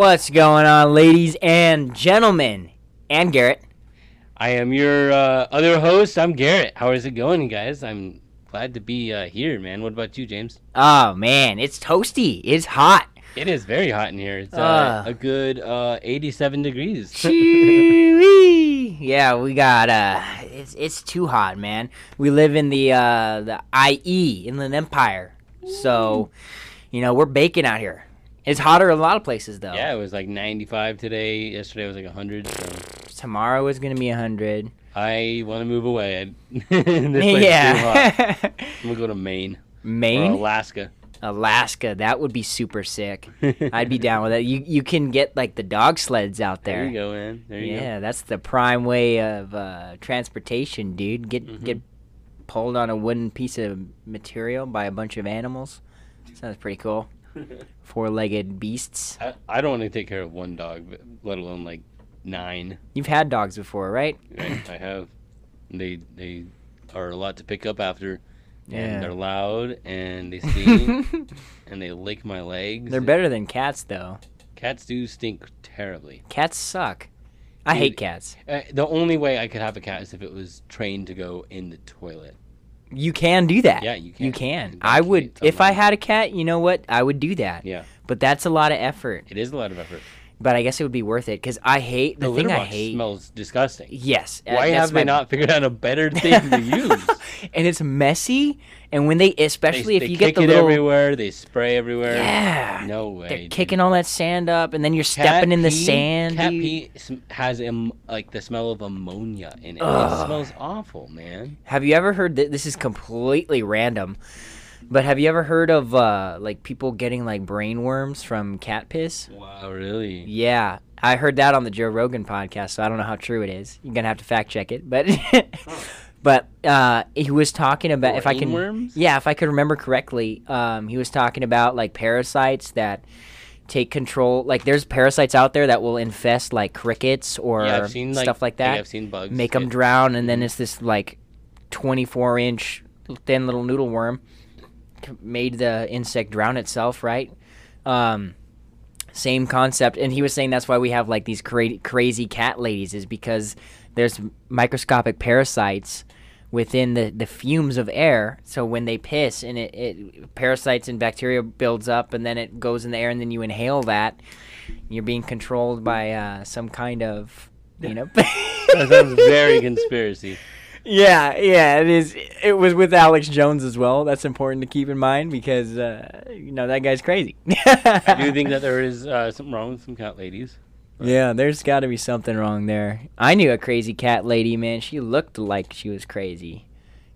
What's going on, ladies and gentlemen? And Garrett. I am your uh, other host. I'm Garrett. How is it going, guys? I'm glad to be uh, here, man. What about you, James? Oh man, it's toasty. It's hot. It is very hot in here. It's uh, Ah. a good uh, 87 degrees. Yeah, we got uh it's it's too hot, man. We live in the uh the IE Inland Empire. So, you know, we're baking out here. It's hotter in a lot of places though. yeah, it was like 95 today. Yesterday was like 100. So Tomorrow is going to be 100. I want to move away. this place is too hot. yeah. I'm gonna go to Maine or Maine, Alaska. Alaska, that would be super sick. I'd be down with that. You you can get like the dog sleds out There there. you go, man. There you Yeah, that's the prime way of uh, transportation, dude. Get Mm-hmm. get pulled on a wooden piece of material by a bunch of animals. Sounds pretty cool. Go. Four-legged beasts. I, I don't want to take care of one dog, but- let alone like nine. You've had dogs before, right? Right? I have. They they are a lot to pick up after. Yeah. And they're loud and they stink and they lick my legs. They're better than cats, though. Cats do stink terribly. Cats suck. I Dude, hate cats. Uh, the only way I could have a cat is if it was trained to go in the toilet. You can do that. Yeah, you can. You can. You I would, if I had a cat, you know what? I would do that. Yeah, But that's a lot of effort. it is a lot of effort. But I guess it would be worth it because I hate the, The thing litter I hate. smells disgusting. Yes. uh, Why have they my- not figured out a better thing to use? and it's messy. And when they, They, especially they if you kick get the it little, everywhere, they spray everywhere. yeah, No way. they're dude. kicking all that sand up, and then you're Cat stepping in the sand. Cat dude. pee has um, like the smell of ammonia in it. Ugh. It smells awful, man. Have you ever heard that? This is completely random, but have you ever heard of uh, like people getting like brain worms from cat piss? Wow, really? Yeah, I heard that on the Joe Rogan podcast, so I don't know how true it is. You're gonna have to fact check it, but but uh, he was talking about if I can, yeah, if I could remember correctly, um, he was talking about like parasites that take control. Like there's parasites out there that will infest like crickets or yeah, seen like, stuff like that, I've seen bugs. make them drown, and then it's this like 24 inch thin little noodle worm made the insect drown itself, right? Um, same concept, and he was saying that's why we have like these cra- crazy cat ladies is because there's microscopic parasites within the, the fumes of air. So when they piss and it, it parasites and bacteria builds up, and then it goes in the air, and then you inhale that, you're being controlled by uh, some kind of you know. That sounds very conspiracy. Yeah, yeah, it is. It was with Alex Jones as well. That's important to keep in mind because uh, you know that guy's crazy. I do think that there is uh, something wrong with some cat ladies. Yeah, there's got to be something wrong there. I knew a crazy cat lady, man. She looked like she was crazy.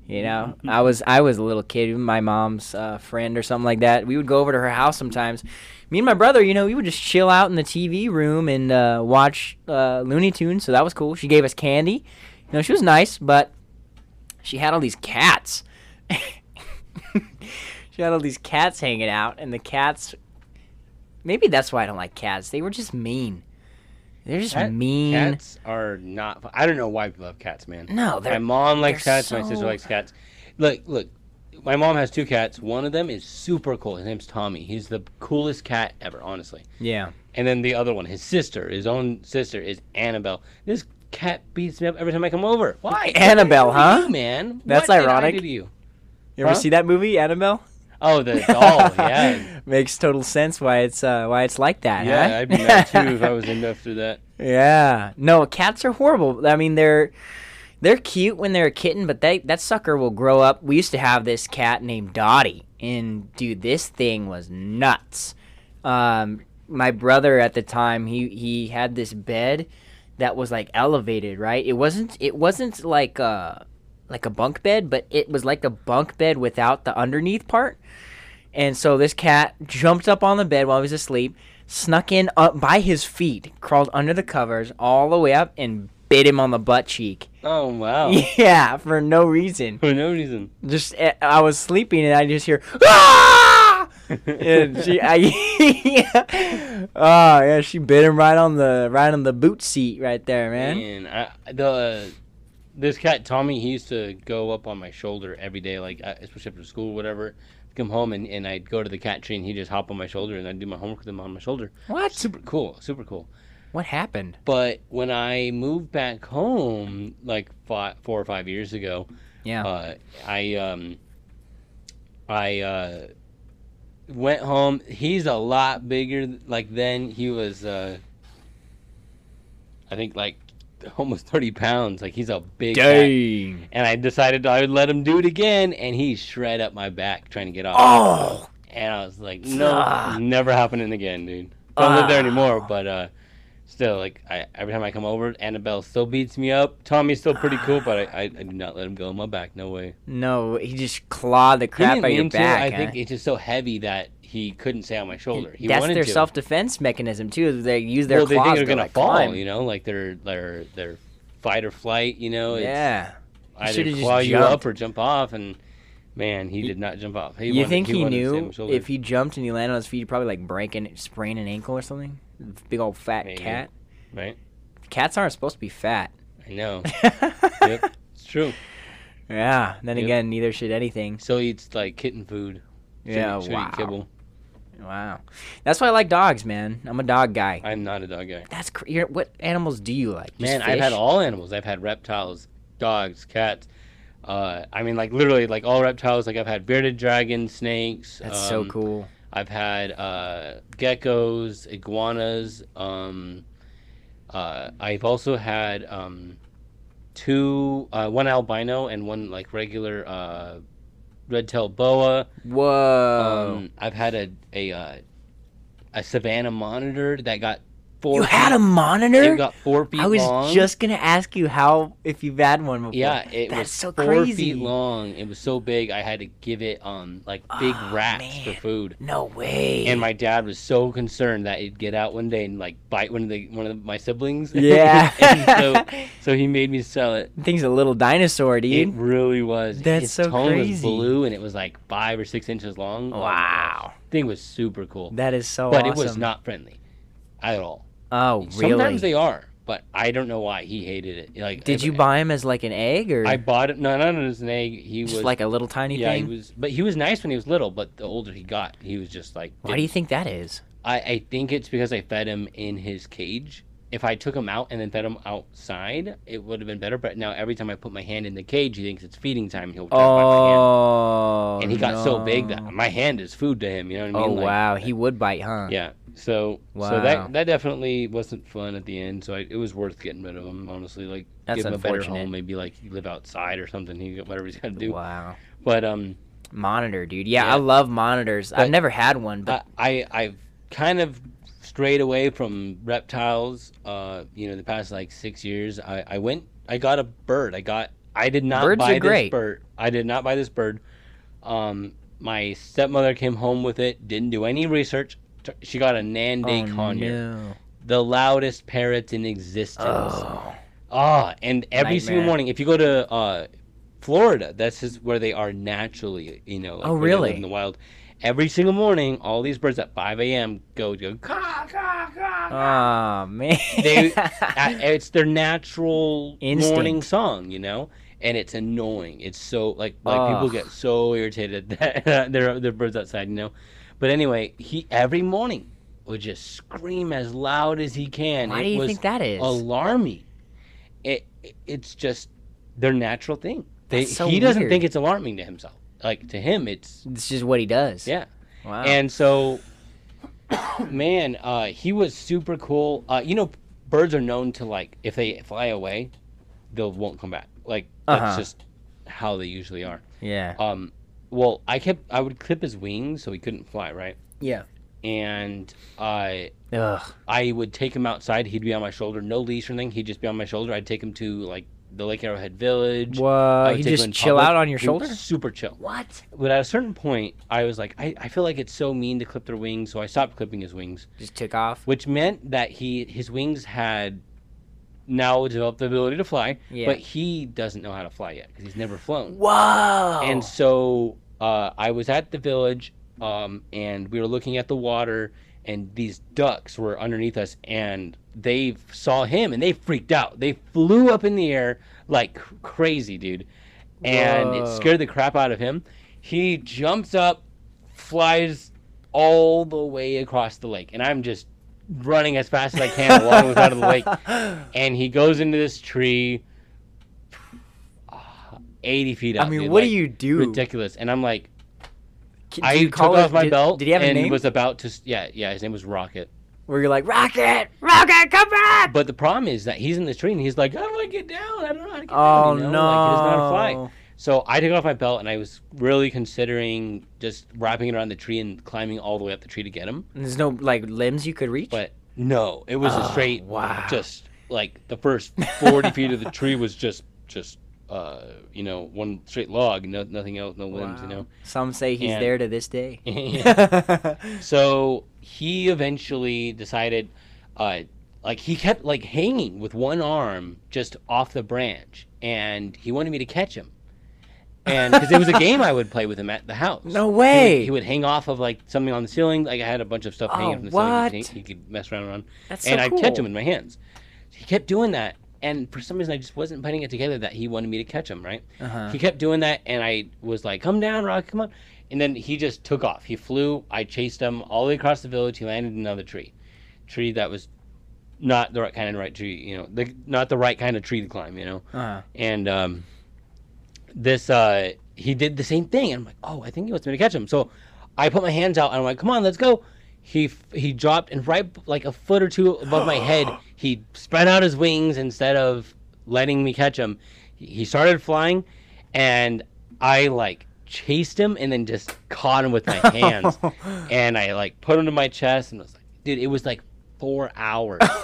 You know, I was I was a little kid, my mom's uh, friend or something like that. We would go over to her house sometimes. Me and my brother, you know, we would just chill out in the TV room and uh, watch uh, Looney Tunes. So that was cool. She gave us candy. You know, she was nice, but she had all these cats. she had all these cats hanging out, and the cats. Maybe that's why I don't like cats. They were just mean. They're just Cat- mean. Cats are not. I don't know why people love cats, man. No, they're my mom likes cats. My sister likes cats. Look, look. My mom has two cats. One of them is super cool. His name's Tommy. He's the coolest cat ever, honestly. yeah. And then the other one, his sister, his own sister, is Annabelle. This cat beats me up every time I come over. Why? Annabelle, huh? do, man. That's What did I ironic. to you? You ever Huh? see that movie, Annabelle? Oh, the doll. yeah. Makes total sense why it's uh, why it's like that. Yeah, huh? I'd be mad too if I was into after that. Yeah. No, cats are horrible. I mean, they're they're cute when they're a kitten, but they that sucker will grow up. We used to have this cat named Dottie, and dude, this thing was nuts. Um, my brother at the time, he he had this bed that was like elevated, right? It wasn't it wasn't like a like a bunk bed, but it was like a bunk bed without the underneath part. And so this cat jumped up on the bed while he was asleep, snuck in up by his feet, crawled under the covers all the way up, and bit him on the butt cheek. Oh wow. Yeah, for no reason. For no reason. Just eh, I was sleeping and I just hear! and she, I, yeah. oh yeah, she bit him right on the right on the boot seat right there, man. Man, I, the this cat Tommy, he used to go up on my shoulder every day, like especially after school, whatever, come home and, and I'd go to the cat tree and he'd just hop on my shoulder and I'd do my homework with him on my shoulder. What? Super cool, super cool. What happened? But when I moved back home, like five, four or five years ago, Yeah. uh, I um, I uh, went home. He's a lot bigger. Like then, he was uh, I think like almost thirty pounds. Like he's a big. Dang. And I decided I would let him do it again, and he shred up my back trying to get off. Oh. And I was like, no, Ah. never happening again, dude. Don't live there Ah. anymore, but uh, still, like, I, every time I come over, Annabelle still beats me up. Tommy's still pretty cool, but I, I, I do not let him go on my back. No way. No, he just clawed the crap out of your back. I huh? think it's just so heavy that he couldn't stay on my shoulder. He That's wanted their to. self-defense mechanism too. They use their well, they claws think they're gonna like, fall, climb. you know, like they're they're they're fight or flight, you know. It's Yeah. either claw you jumped. up or jump off, and man, he did not jump off. He you wanted- think he, wanted to stay on knew if he jumped and he landed on his feet, he'd probably like break and sprain an ankle or something? Big old fat Maybe. cat. right? Cats aren't supposed to be fat. I know. yep, it's true. Yeah. Then Yep. again, neither should anything. So eats like kitten food. Yeah. should wow. eat kibble. Wow. That's why I like dogs, man. I'm a dog guy. I'm not a dog guy. That's cr- you're, what animals do you like? Just Man, I've had all animals. I've had reptiles, dogs, cats. Uh, I mean, like literally, like all reptiles. Like I've had bearded dragons, snakes. That's so um, cool. I've had uh, geckos, iguanas. Um, uh, I've also had um, two, uh, one albino and one like regular uh, red-tailed boa. Whoa. Um, I've had a a uh, a savannah monitor that got four. you had a monitor? It got four feet I was long. just gonna ask you how if you've had one before. Yeah, it That's was so four crazy. feet long. It was so big, I had to give it um like big Oh, rats for food. No way. And my dad was so concerned that it'd get out one day and like bite one of the one of my siblings. yeah. so so he made me sell it. Thing's a little dinosaur, dude. It really was. That's Its so tone crazy. was blue and it was like five or six inches long. Oh Wow. gosh. Thing was super cool. That is so but awesome. it was not friendly at all. Oh, really? Sometimes they are, but I don't know why he hated it. Like Did if- you buy him as like an egg or I bought it. No, not as an egg. He just was like a little tiny yeah, thing? he was, but he was nice when he was little. But the older he got, he was just like. Why do you think that is? I, I think it's because I fed him in his cage. If I took him out and then fed him outside, it would have been better. But now every time I put my hand in the cage, he thinks it's feeding time. He'll to bite my hand. Oh. And he got so big that my hand is food to him. You know what I Oh mean? Like, wow, he would bite, huh? Yeah. So so that that definitely wasn't fun at the end. So I, it was worth getting rid of him. Honestly, like That's give him a better home. Maybe like live outside or something. He whatever he's got to do. Wow. But um. Monitor, dude. Yeah, Yeah. I love monitors. I've never had one, but I, I I've kind of strayed away from reptiles. Uh, you know, the past like six years. I, I went. I got a bird. I got. I did not Birds buy this bird. I did not buy this bird. Um, my stepmother came home with it. Didn't do any research. She got a Nanday oh, conure, no. the loudest parrots in existence. Oh. Ah, and every single morning, if you go to uh, Florida, that's just where they are naturally. You know, like Oh, really? in the wild. Every single morning, all these birds at 5 a.m. go go. Caw, caw, caw, caw. Oh man. They, uh, it's their natural Instinct. morning song, you know, and it's annoying. It's so like like people get so irritated that there there are birds outside, you know. But anyway, he every morning would just scream as loud as he can. Why It do you was think that is? alarming. It, it- it's just their natural thing. They, so he doesn't weird. think it's alarming to himself. Like to him, it's It's just what he does. yeah. Wow. And so, man, uh, he was super cool. Uh, you know, birds are known to like if they fly away, they won't come back. Like that's Uh-huh. just how they usually are. yeah. Um, well, I kept I would clip his wings so he couldn't fly, right? Yeah. And I Ugh. I would take him outside. He'd be on my shoulder, no leash or anything. He'd just be on my shoulder. I'd take him to like the Lake Arrowhead Village. I What? would He take him just in chill public. out on your He was shoulder? Super chill. What? But at a certain point, I was like, I, I feel like it's so mean to clip their wings, so I stopped clipping his wings, Just took off. which meant that he his wings had now developed the ability to fly, Yeah. but he doesn't know how to fly yet because he's never flown. Wow. And so uh, I was at the village, um, and we were looking at the water, and these ducks were underneath us, and they saw him, and they freaked out. They flew up in the air like crazy, dude, and it scared the crap out of him. He jumps up, flies all the way across the lake, and I'm just running as fast as I can along the side of the lake. And he goes into this tree, 80 feet up. I mean, dude, what like, do you do? Ridiculous. And I'm like, Can- I took off my did, belt Did he have a and name? was about to. Yeah, yeah. His name was Rocket. Where you're like, Rocket, Rocket, come back! But the problem is that he's in the tree and he's like, how do I get down? I don't know how to get oh down. You know? no! Like, he doesn't know how to fly. So I took off my belt and I was really considering just wrapping it around the tree and climbing all the way up the tree to get him. There's no like limbs you could reach. But no, it was a Oh, straight, wow. just like the first 40 feet of the tree was just, just, uh, you know, one straight log, no, nothing else, no limbs, you know. Some say he's And- there to this day. Yeah. So he eventually decided, uh, like he kept like hanging with one arm just off the branch, and he wanted me to catch him. And because it was a game I would play with him at the house. No He would- way. He would, hang off of like something on the ceiling. Like I had a bunch of stuff Oh, hanging from the what? ceiling. He, he could mess around on, That's and so I'd cool. catch him in my hands. He kept doing that, and for some reason I just wasn't putting it together that he wanted me to catch him. Right. Uh-huh. He kept doing that, and I was like, "Come down, Rock, come on!" And then he just took off. He flew. I chased him all the way across the village. He landed in another tree, tree that was not the right kind of right tree. You know, the, not the right kind of tree to climb. You know, Uh-huh. and um, this uh, he did the same thing. And I'm like, "Oh, I think he wants me to catch him." So I put my hands out, and I'm like, "Come on, let's go." He he dropped, and right like a foot or two above my head, he spread out his wings instead of letting me catch him. He- started flying, and I like chased him and then just caught him with my hands, and I like put him to my chest and was like, dude, it was like four hours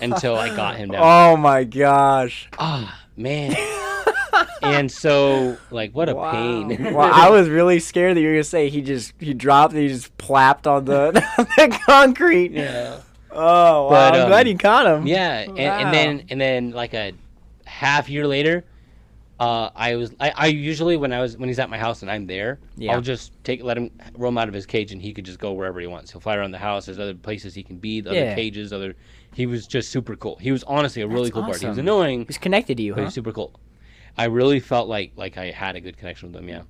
until I got him down. Oh my gosh. Ah, man. and so, like, what a pain. well, I was really scared that you were gonna say he just he dropped and he just plapped on the, the concrete. yeah. Oh wow! But, I'm um, glad you caught him. Yeah, and, Wow. and then and then like a half year later, uh, I was I, I usually when I was when he's at my house and I'm there, Yeah. I'll just take let him roam out of his cage and he could just go wherever he wants. He'll fly around the house. There's other places he can be, the Yeah. other cages, other. He was just super cool. He was honestly a really That's cool part. He was awesome. annoying, He's connected to you, but huh? he's super cool. I really felt like like I had a good connection with him. Yeah,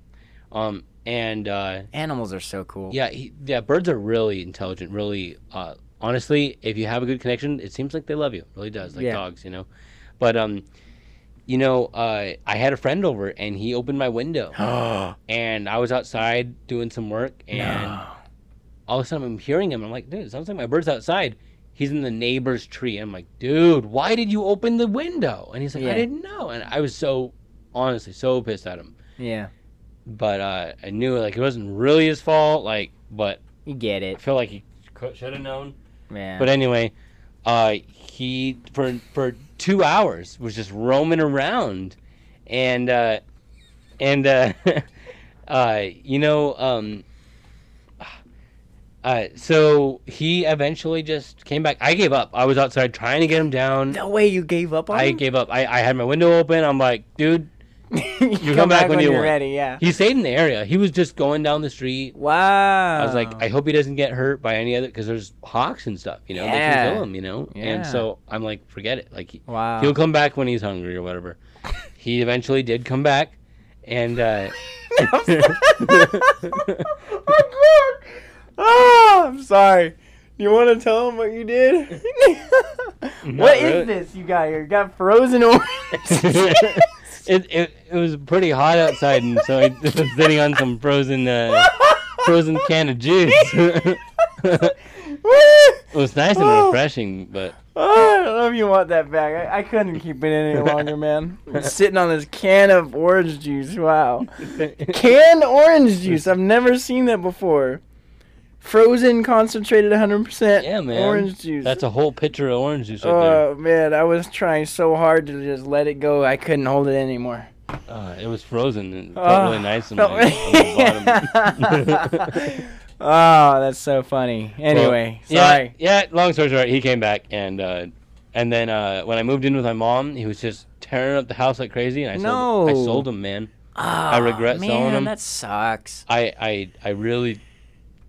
um, and uh, Animals are so cool. yeah, he, yeah, birds are really intelligent. Really, uh, honestly, if you have a good connection, it seems like they love you. It really does, like Yeah. dogs, you know. But um, you know, uh, I had a friend over and he opened my window, and I was outside doing some work, and No. all of a sudden I'm hearing him. I'm like, dude, it sounds like my bird's outside. He's in the neighbor's tree. I'm like, dude, why did you open the window? And he's like, Yeah. I didn't know. And I was so, honestly, so pissed at him. Yeah, But uh, I knew like it wasn't really his fault. Like, but you get I it, feel like he should have known. Man. But anyway, uh, he for for two hours was just roaming around, and uh, and uh, uh, you know, um, uh, so he eventually just came back. I gave up. I was outside trying to get him down. no way you gave up on I him. gave up. I, I had my window open. I'm like, dude, you come back when you you're want. ready. Yeah. he stayed in the area. He was just going down the street. Wow. I was like, I hope he doesn't get hurt by any other because there's hawks and stuff, you know, yeah. they can kill him, you know. Yeah. And so I'm like, forget it. Like he, wow. he'll come back when he's hungry or whatever. he eventually did come back, and uh, oh, I'm sorry. You want to tell him what you did? what is really. this you got here? You got frozen orange. It, it it was pretty hot outside, and so I was sitting on some frozen uh, frozen can of juice. it was nice and Oh. refreshing, but Oh, I don't know if you want that back. I, I couldn't keep it any longer, man. Sitting on this can of orange juice. Wow. Canned orange juice. I've never seen that before. Frozen, concentrated 100% yeah, man, orange juice. That's a whole pitcher of orange juice right there. Oh, man. I was trying so hard to just let it go. I couldn't hold it anymore. Uh, it was frozen and it felt Oh, really nice felt my, bottom. oh, that's so funny. Anyway, Well, sorry. Yeah, yeah. Long story short, he came back and uh, and then uh, when I moved in with my mom, he was just tearing up the house like crazy, and I sold, I sold him, man. I regret man, selling 'em. that sucks. I I I really,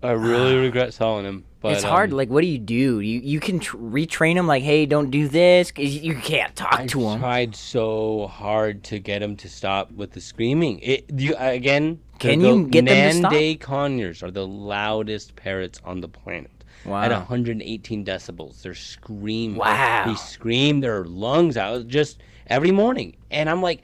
I really regret selling him. But it's hard. um, Like, what do you do? You you can tr- retrain him. Like, hey, don't do this. 'cause you can't talk I to him. I tried so hard to get him to stop with the screaming. It you again. Can They're you the get them to stop? Nanday conures are the loudest parrots on the planet. Wow. At 118 decibels, they're screaming. Wow. They scream their lungs out just every morning, and I'm like,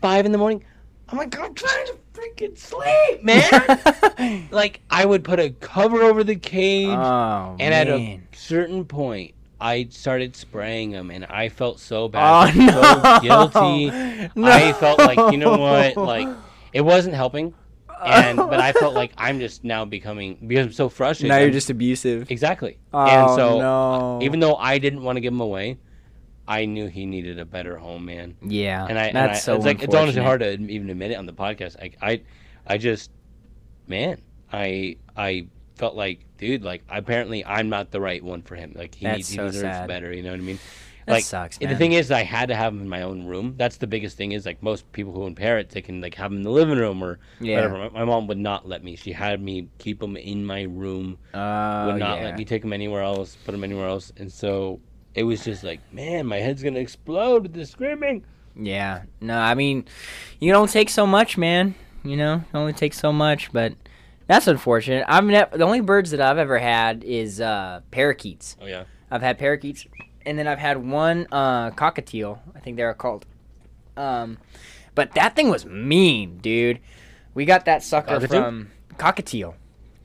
five in the morning. I'm like, I'm trying to freaking sleep, man. like I would put a cover over the cage, Oh and at a certain point, I started spraying them, and I felt so Oh bad, no. so guilty. No. I felt like, you know what, like it wasn't helping, and but I felt like I'm just now becoming because I'm so frustrated. now you're I'm- just abusive. exactly, Oh and so no. even though I didn't want to give him away, I knew he needed a better home, man. yeah, And I, and that's I so it's like it's honestly hard to even admit it on the podcast. I, I, I just, man, I, I felt like, dude, like apparently I'm not the right one for him. Like he needs, he deserves sad. better. You know what I mean? That like sucks, the thing is, I had to have him in my own room. That's the biggest thing. Is like most people who own parrots, they can like have them in the living room or Yeah. whatever. My, my mom would not let me. She had me keep them in my room Oh, would not yeah. let me take them anywhere else, put them anywhere else, and so it was just like, man, my head's gonna explode with the screaming. Yeah. No, I mean, you don't take so much, man. You know, it only takes so much, but that's unfortunate. I've never the only birds that I've ever had is uh, parakeets. Oh yeah, I've had parakeets, and then I've had one uh, cockatiel. I think they're called. Um, but that thing was mean, dude. We got that sucker Cockatiel? from cockatiel.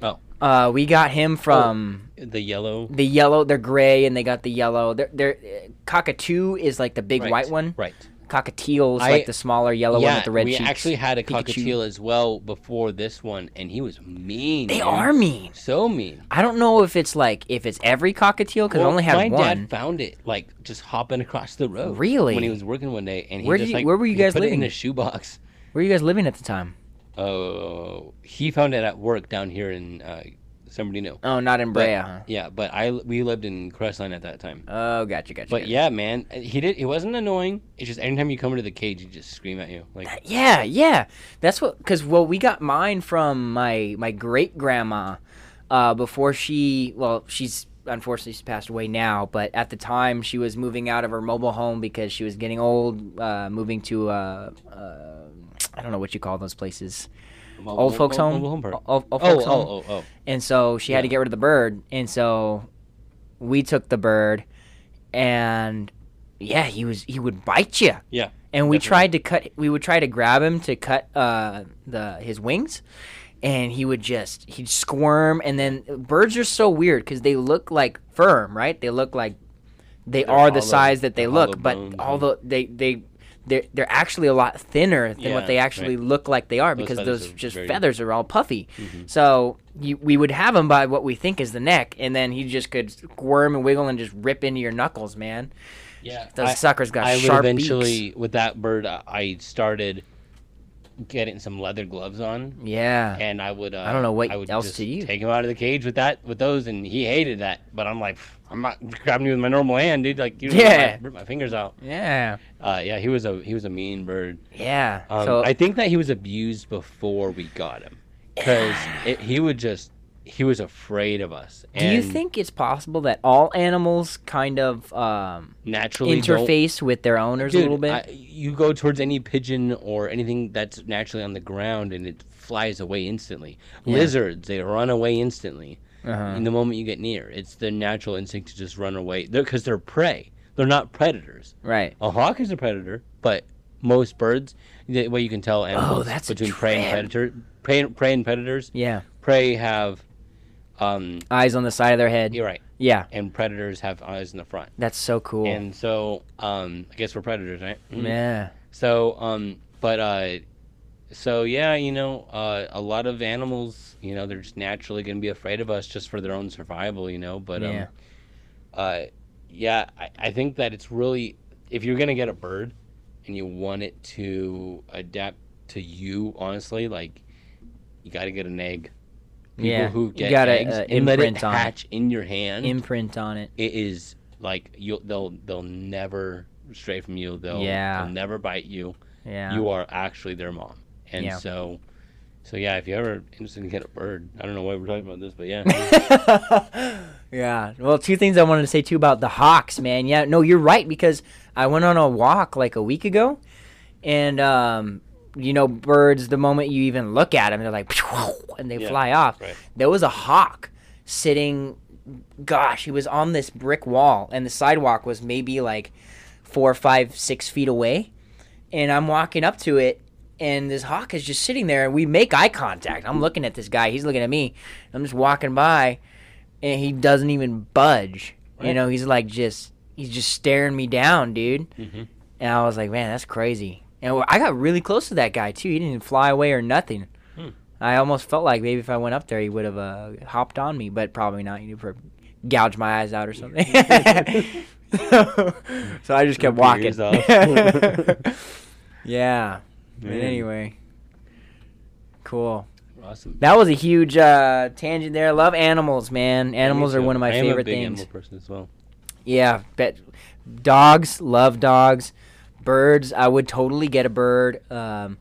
Oh. Uh, we got him from the yellow. the yellow. They're gray, and they got the yellow. They're, they're cockatoo is like the big right, white one. Right. Cockatiel is I- like the smaller yellow one with the red we cheeks. actually had a Pikachu. cockatiel as well before this one, and he was mean. They man. are mean. so mean. I don't know if it's like if it's every cockatiel because I Well, only had my one. dad found it like just hopping across the road. Really? When he was working one day, and he Where just you- like where were you guys put it in living? a shoebox. Where are you guys living at the time? Oh, he found it at work down here in uh, San Bernardino. Oh, not in But- Brea, huh? Yeah, but I we lived in Crestline at that time. Oh, gotcha, gotcha. But gotcha. yeah, man, he did. He wasn't annoying. It's just anytime you come into the cage, he just scream at you. Like, Yeah, yeah. That's what because well, we got mine from my my great grandma, uh, before she well, she's unfortunately she's passed away now, but at the time she was moving out of her mobile home because she was getting old, uh, moving to uh, uh, I don't know what you call those places, old folks home, Mobile home park. Old, old Oh, folks oh, home. oh, oh. oh. and so she had to get rid of the bird and so we took the bird and yeah he was he would bite you Yeah, and we definitely. tried to cut we would try to grab him to cut uh the his wings and he would just he'd squirm and then birds are so weird because they look like firm right they look like they They're are the size that they look but although they they they're, they're actually a lot thinner than Yeah, what they actually look like they are Those because those just very- feathers are all puffy Mhm. so you, we would have him by what we think is the neck and then he just could squirm and wiggle and just rip into your knuckles man yeah. those I, suckers got I sharp eventually beaks. with that bird. I- started getting some leather gloves on, yeah and I would. Uh, I don't know what I would else to use. Take him out of the cage with that, with those, and he hated that. But I'm like, I'm not grabbing you with my normal hand, dude. Like, you Yeah. my, rip my fingers out. yeah Uh, yeah, he was a he was a mean bird. yeah Um, so I think that he was abused before we got him, because he would just he was afraid of us. Do you think it's possible that all animals kind of um, naturally don't- interface with their owners Dude, a little bit? I, you go towards any pigeon or anything that's naturally on the ground and it flies away instantly. Yeah. Lizards, they run away instantly uh-huh. in the moment you get near. It's the natural instinct to just run away because they're, prey. They're not predators. Right. A hawk is a predator, but most birds, the way you can tell animals Oh, that's between prey and predator, prey, prey and predators, Yeah. prey have, um, Eyes on the side of their head. you're right, Yeah. and predators have eyes in the front. That's so cool. And so, um, I guess we're predators, right? Mhm. yeah. So, um, but, uh, so yeah, you know, uh, a lot of animals, you know, they're just naturally going to be afraid of us just for their own survival, you know. But, Yeah. um, uh, yeah, I, I think that it's really, if you're going to get a bird and you want it to adapt to you, honestly, like, you got to get an egg. People Yeah, who you get gotta, eggs uh, and let it imprint on it. hatch in your hand, Imprint on it. it is like you they'll they'll never stray from you. They'll Yeah. they'll never bite you Yeah. you are actually their mom. And Yeah. so, so yeah, if you're ever interested in getting a bird, I don't know why we're talking about this, but yeah, yeah. Well, two things I wanted to say too about the hawks, man. Yeah, no, you're right because I went on a walk like a week ago, and um, you know, birds. The moment you even look at them, they're like, and they Yeah, fly off. right. There was a hawk sitting. Gosh, he was on this brick wall, and the sidewalk was maybe like four, five, six feet away. And I'm walking up to it, and this hawk is just sitting there, and we make eye contact. I'm looking at this guy, he's looking at me. I'm just walking by, and he doesn't even budge. You know, he's like just he's just staring me down, dude. Mhm. And I was like, man, that's crazy. And I got really close to that guy too. He didn't fly away or nothing. Hmm. I almost felt like maybe if I went up there, he would have uh, hopped on me, but probably not. You know, gouge my eyes out or something. so I just kept walking. yeah. But Man. anyway, cool. Awesome. That was a huge uh, tangent there. I love animals, man. Animals are one of my I am a favorite big things. Animal person as well. Yeah, bet dogs love dogs. Birds, I would totally get a bird. Um,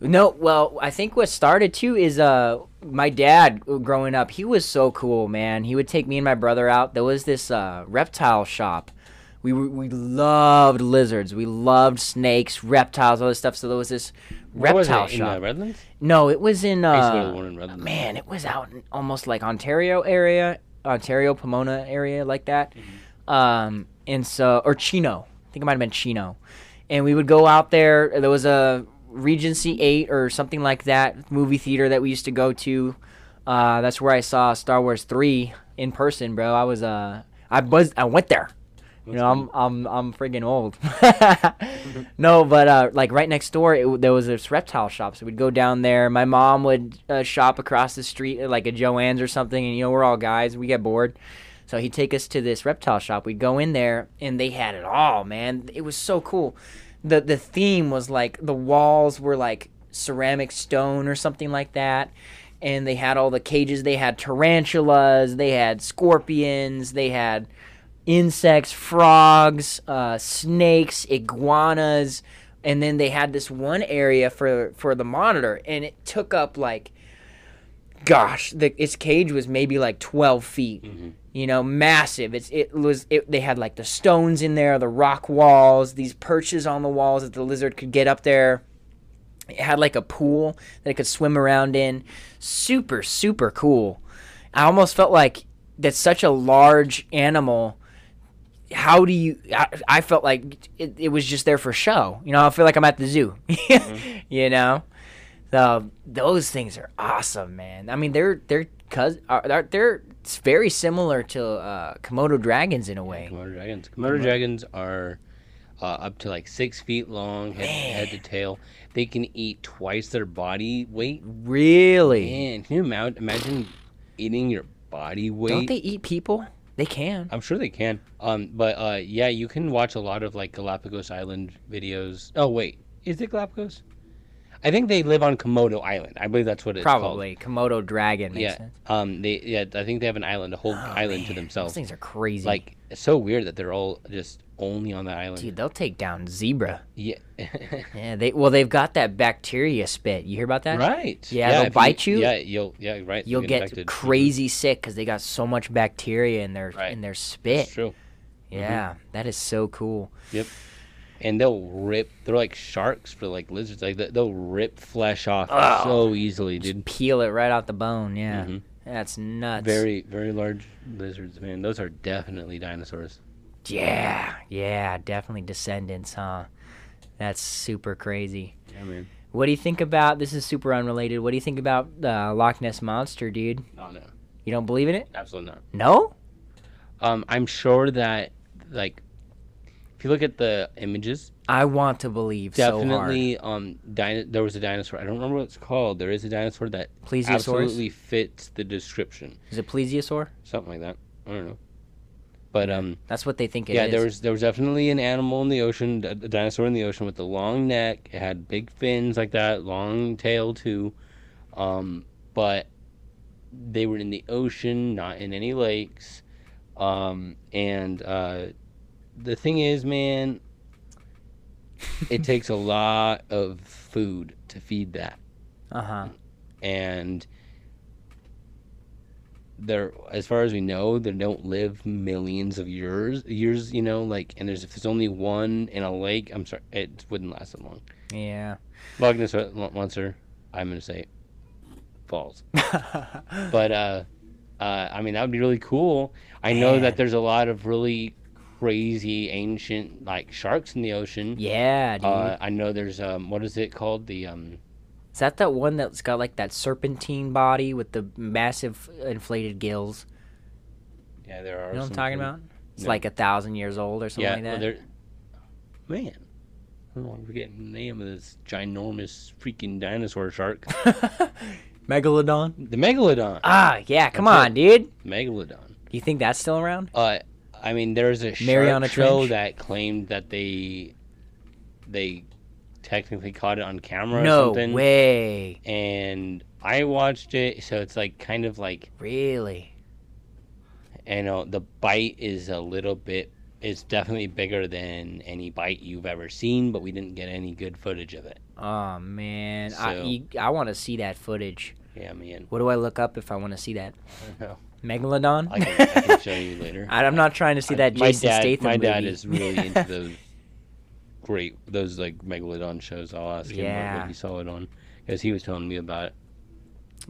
no, well, I think what started too is uh my dad growing up. He was so cool, man. He would take me and my brother out. There was this uh, reptile shop. We were, we loved lizards. We loved snakes, reptiles, all this stuff. So there was this Where was reptile it? In shop. uh, Redlands? no, it was in I used to go to the uh, in Redlands. man, it was out in almost like Ontario area, Ontario, Pomona area, like that. Mm-hmm. Um, and so, or Chino, I think it might have been Chino. And we would go out there. There was a Regency 8 or something like that movie theater that we used to go to. Uh, that's where I saw Star Wars 3 in person, bro. I was, uh, I was, I went there. You know, I'm I'm I'm friggin' old. no, but uh, like right next door, it, there was this reptile shop, so we'd go down there. My mom would uh, shop across the street at like a Joann's or something, and you know we're all guys, we get bored, so he'd take us to this reptile shop. We'd go in there, and they had it all, man. It was so cool. the The theme was like the walls were like ceramic stone or something like that. And they had all the cages. They had tarantulas. They had scorpions. They had insects, frogs, uh, snakes, iguanas, and then they had this one area for for the monitor, and it took up like, gosh, the its cage was maybe like twelve feet. You know, massive. It's it was it. They had like the stones in there, the rock walls, these perches on the walls that the lizard could get up there. It had like a pool that it could swim around in. Super, super cool. I almost felt like that's such a large animal. How do you? I, I felt like it, it was just there for show. You know, I feel like I'm at the zoo. you know, so those things are awesome, man. I mean, they're they're cuz they're, they're it's very similar to uh, Komodo dragons in a way. Komodo dragons. Komodo dragons are uh, up to like six feet long, head, head to tail. They can eat twice their body weight. Really? Man, can you imagine eating your body weight? Don't they eat people? They can. I'm sure they can. Um, but uh, yeah, you can watch a lot of like Galapagos Island videos. Oh wait, is it Galapagos? I think they live on Komodo Island. I believe that's what it's called. Probably Komodo dragon makes Yeah. sense. Um. They yeah. I think they have an island, a whole Oh, island to themselves. Those things are crazy. Like it's so weird that they're all just only on the island. dude, they'll take down zebra. Yeah. Yeah, they well they've got that bacteria spit. You hear about that? right. Yeah, they'll bite you. Yeah. You'll. Yeah. Right. You'll get infected. Mhm. crazy sick because they got so much bacteria in their Right. in their spit. true. Yeah, that is so cool. And they'll rip. They're like sharks for like lizards. Like they- they'll rip flesh off Oh. so easily, dude. Just peel it right out the bone. Yeah, Mhm. that's nuts. Very, very large lizards, man. Those are definitely dinosaurs. Yeah, yeah, definitely descendants, huh? That's super crazy. Yeah, man. What do you think about? This is super unrelated. What do you think about the uh, Loch Ness monster, dude? Oh no, You don't believe in it? absolutely not. No. Um, I'm sure that like, if you look at the images, I want to believe so hard. definitely um, dino- there was a dinosaur. I don't remember what it's called. There is a dinosaur that absolutely fits the description. Is it plesiosaur? Something like that. I don't know. But um, That's what they think it is. yeah, there was there was definitely an animal in the ocean, a, a dinosaur in the ocean with a long neck. It had big fins like that, long tail too. Um, but they were in the ocean, not in any lakes. Um, and uh, the thing is, man, it takes a lot of food to feed that, Uh huh. and they're as far as we know they don't live millions of years years you know like and there's if there's only one in a lake i'm sorry it wouldn't last that long Yeah. Loch monster i'm gonna say falls but uh uh i mean that would be really cool i know Man. that there's a lot of really crazy ancient like sharks in the ocean yeah, dude. uh i know there's um what is it called the um Is that that one that's got like that serpentine body with the massive inflated gills? yeah there are You know what I'm talking about? It's No. like a thousand years old or something yeah like well, that. there man oh, I'm forgetting the name of this ginormous freaking dinosaur shark. Megalodon. The megalodon. Ah, yeah. Come That's on, dude. Megalodon. Do you think that's still around? Uh, I mean, there's a Mariana show Trench? that claimed that they they technically caught it on camera or No something. way. And I watched it, so it's like kind of like Really? you know the bite is a little bit it's definitely bigger than any bite you've ever seen, but we didn't get any good footage of it. Oh man, I So- you, I want to see that footage. Yeah, man. What do I look up if I want to see that? I don't know. Megalodon. I can, I can show you later. I, am not trying to see that Jason dad, Statham My movie. dad is really into those great those like megalodon shows. I'll ask him what, Yeah. what he saw it on because he was telling me about it.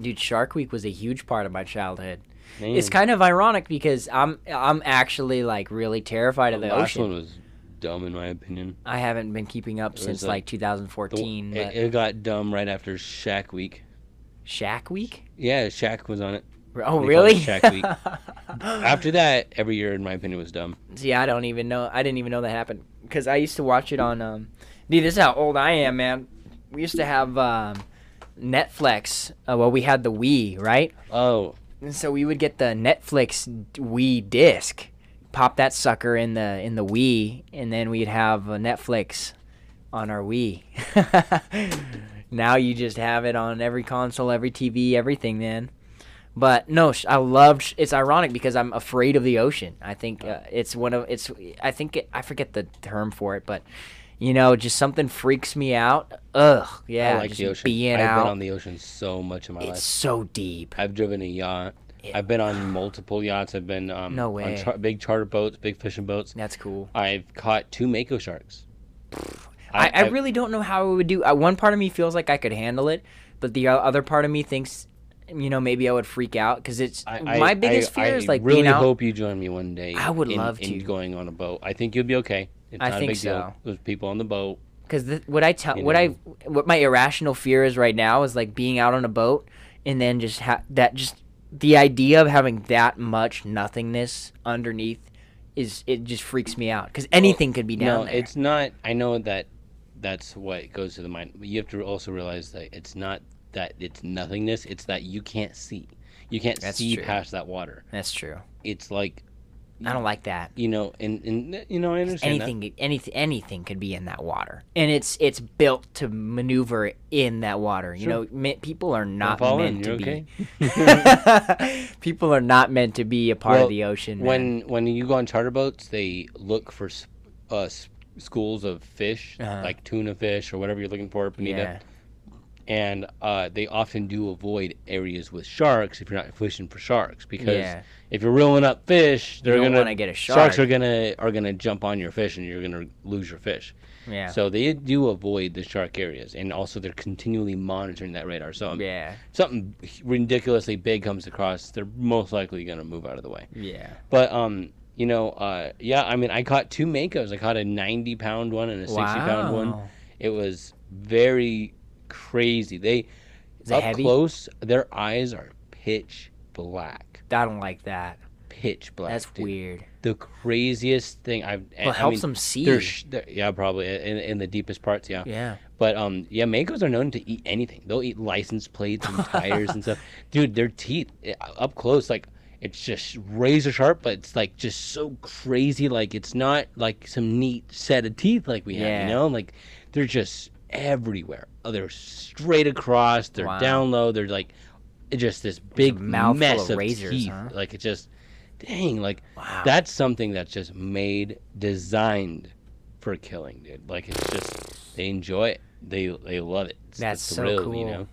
Dude, Shark Week was a huge part of my childhood. Man, It's kind of ironic because I'm I'm actually like really terrified the of the last ocean. one was dumb in my opinion. I haven't been keeping up was since like like The- 2014. it, but it got dumb right after Shaq Week. Shaq Week? Yeah, Shaq was on it. Oh, really? Week. After that, every year, in my opinion, was dumb. See, I don't even know. I didn't even know that happened because I used to watch it on. Um, dude, this is how old I am, man. We used to have um, Netflix. Uh, well, we had the Wii, right? Oh, And so we would get the Netflix Wii disc, pop that sucker in the in the Wii, and then we'd have uh, Netflix on our Wii. now you just have it on every console, every TV, everything, man. But no, I loved. It's ironic because I'm afraid of the ocean. I think uh, it's one of it's. I think it, I forget the term for it, but you know, just something freaks me out. Ugh, yeah, I like the ocean. being I've out. been on the ocean so much in my it's life. so deep. I've driven a yacht. It- I've been on multiple yachts. I've been um, No on way. char- big charter boats, big fishing boats. That's cool. I've caught two mako sharks. I, I really don't know how I would do. Uh, one part of me feels like I could handle it, but the other part of me thinks, you know, maybe I would freak out because it's I, I- my biggest I, fear I is like really being out. hope you join me one day. I would in, love in to. going on a boat. I think you'll be okay. It's I not think a big deal. so. There's people on the boat. Because what I tell, what I, what my irrational fear is right now is like being out on a boat and then just ha- that just the idea of having that much nothingness underneath is it just freaks me out because anything could be down no, there. it's not. I know that that's what goes to the mind, but you have to also realize that it's not that it's nothingness. It's that you can't see. You can't That's see true. past that water. That's true. It's like I don't like that. you know, and, and you know, I understand that. anything anything anything could be in that water and it's it's built to maneuver in that water you Sure. know people are Don't meant to be okay. people are not meant to be a part Well, of the ocean man. when when you go on charter boats, they look for uh, schools of fish, Uh-huh. like tuna fish or whatever you're looking for, bonita. yeah And uh, they often do avoid areas with sharks if you're not fishing for sharks, because yeah if you're reeling up fish, they're gonna get a shark sharks are gonna are gonna jump on your fish and you're gonna lose your fish. yeah So they do avoid the shark areas, and also they're continually monitoring that radar. So um, yeah something ridiculously big comes across, they're most likely gonna move out of the way. yeah But um, you know, uh, yeah, I mean, I caught two makos. I caught a 90 pound one and a 60 pound one. Wow. It was very crazy. They Is up heavy? close, their eyes are pitch black, i don't like that pitch black. that's dude. weird The craziest thing I've. well I helps mean, them see they're they're- yeah, probably in, in the deepest parts. Yeah. yeah But um, yeah, makos are known to eat anything. They'll eat license plates and tires and stuff. Dude, their teeth up close, like it's just razor sharp, but it's like just so crazy. Like it's not like some neat set of teeth like we have, Yeah. you know? Like they're just everywhere. Oh, they're straight across. They're Wow. down low. They're like just this big mess of razors, teeth. huh? Like it just, dang, like wow that's something that's just made designed for killing dude like it's just they enjoy it they they love it it's That's the so thrill, cool. you know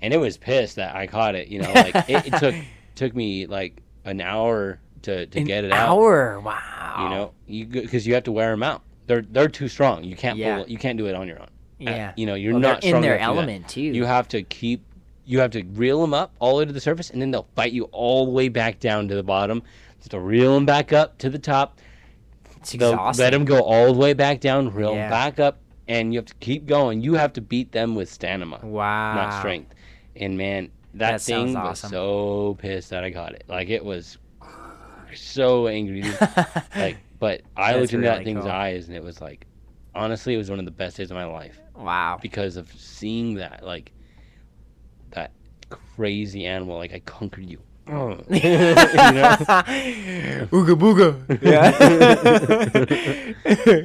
and it was pissed that i caught it you know like it, it took took me like an hour to, to An get it out. hour. Wow. You know, you because you have to wear them out. They're they're too strong. You can't Yeah. pull, you can't do it on your own. Uh, Yeah. you know, you're Well, not in their enough to that. element too. You have to keep. You have to reel them up all the way to the surface, and then they'll fight you all the way back down to the bottom. Just to reel them back up to the top. it's They'll exhausting. let them go all the way back down, reel Yeah. back up, and you have to keep going. You have to beat them with stamina, Wow. not strength. And man, that, That thing was so pissed that I got it. Like it was so angry. like, but I That's looked into really that thing's cool. eyes, and it was like, honestly, it was one of the best days of my life wow. because of seeing that, like, that crazy animal. Like I conquered you. Oh. you? Ooga booga. Yeah.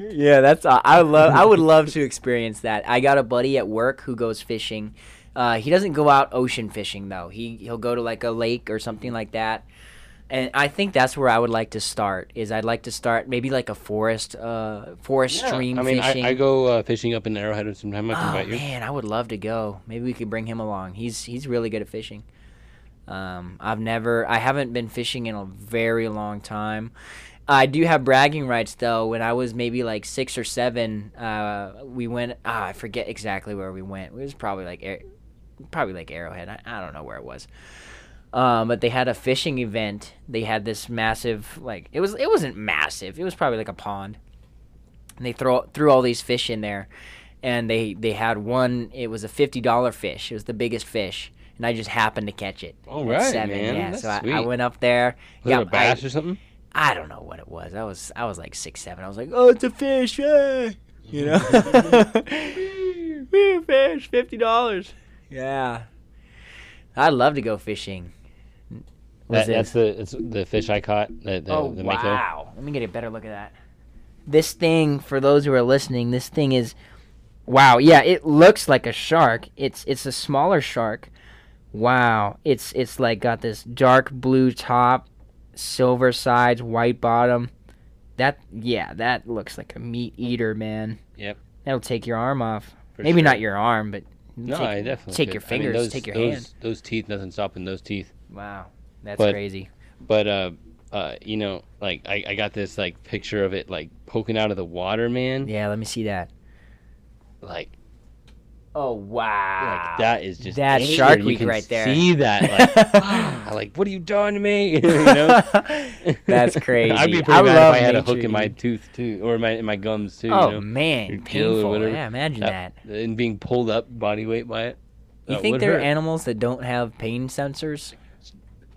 yeah, that's. Uh, I would love. I would love to experience that. I got a buddy at work who goes fishing. Uh, he doesn't go out ocean fishing though. He he'll go to like a lake or something like that. And I think that's where I would like to start. Is I'd like to start maybe like a forest, uh, forest Yeah, stream I mean, fishing. I, I go uh, fishing up in Arrowhead sometime. I can Oh invite you. man, I would love to go. Maybe we could bring him along. He's he's really good at fishing. Um, I've never, I haven't been fishing in a very long time. I do have bragging rights though. When I was maybe like six or seven, uh, we went. Ah, I forget exactly where we went. It was probably like, probably like Arrowhead. I, I don't know where it was. Um, but they had a fishing event. They had this massive, like it was. It wasn't massive. It was probably like a pond. And they throw threw all these fish in there, and they they had one. It was a fifty dollar fish. It was the biggest fish, and I just happened to catch it. All right, seven. man. Yeah, That's so I, I went up there. Was yeah, it a bass I, or something? I don't know what it was. I was I was like six seven. I was like, oh, it's a fish, yeah. You know, fish, fifty dollars. Yeah, I'd love to go fishing. That, that's the it's the fish I caught. The, the, oh the wow! Let me get a better look at that. This thing, for those who are listening, this thing is, wow. Yeah, it looks like a shark. It's it's a smaller shark. Wow, it's it's like got this dark blue top, silver sides, white bottom. That yeah, that looks like a meat eater, man. Yep. That'll take your arm off. for Maybe sure. not your arm, but No, take, I definitely take could. your I mean, fingers, those- take your those, hand. Those teeth, nothing stopping those teeth. Wow, that's But- crazy. But uh, uh, you know, like I, I got this like picture of it like poking out of the water, man. Yeah, let me see that. Like, Oh wow, like that is just that anger. Shark You Week can right there. See that? Like, ah, like what are you doing to me? you know. That's crazy. I'd be I pretty mad if I had a hook in my tooth too, or my in my gums too. Oh you know? man, Your gill or painful. whatever. Yeah, imagine that. and being pulled up body weight by it. You think there are animals that don't have pain sensors?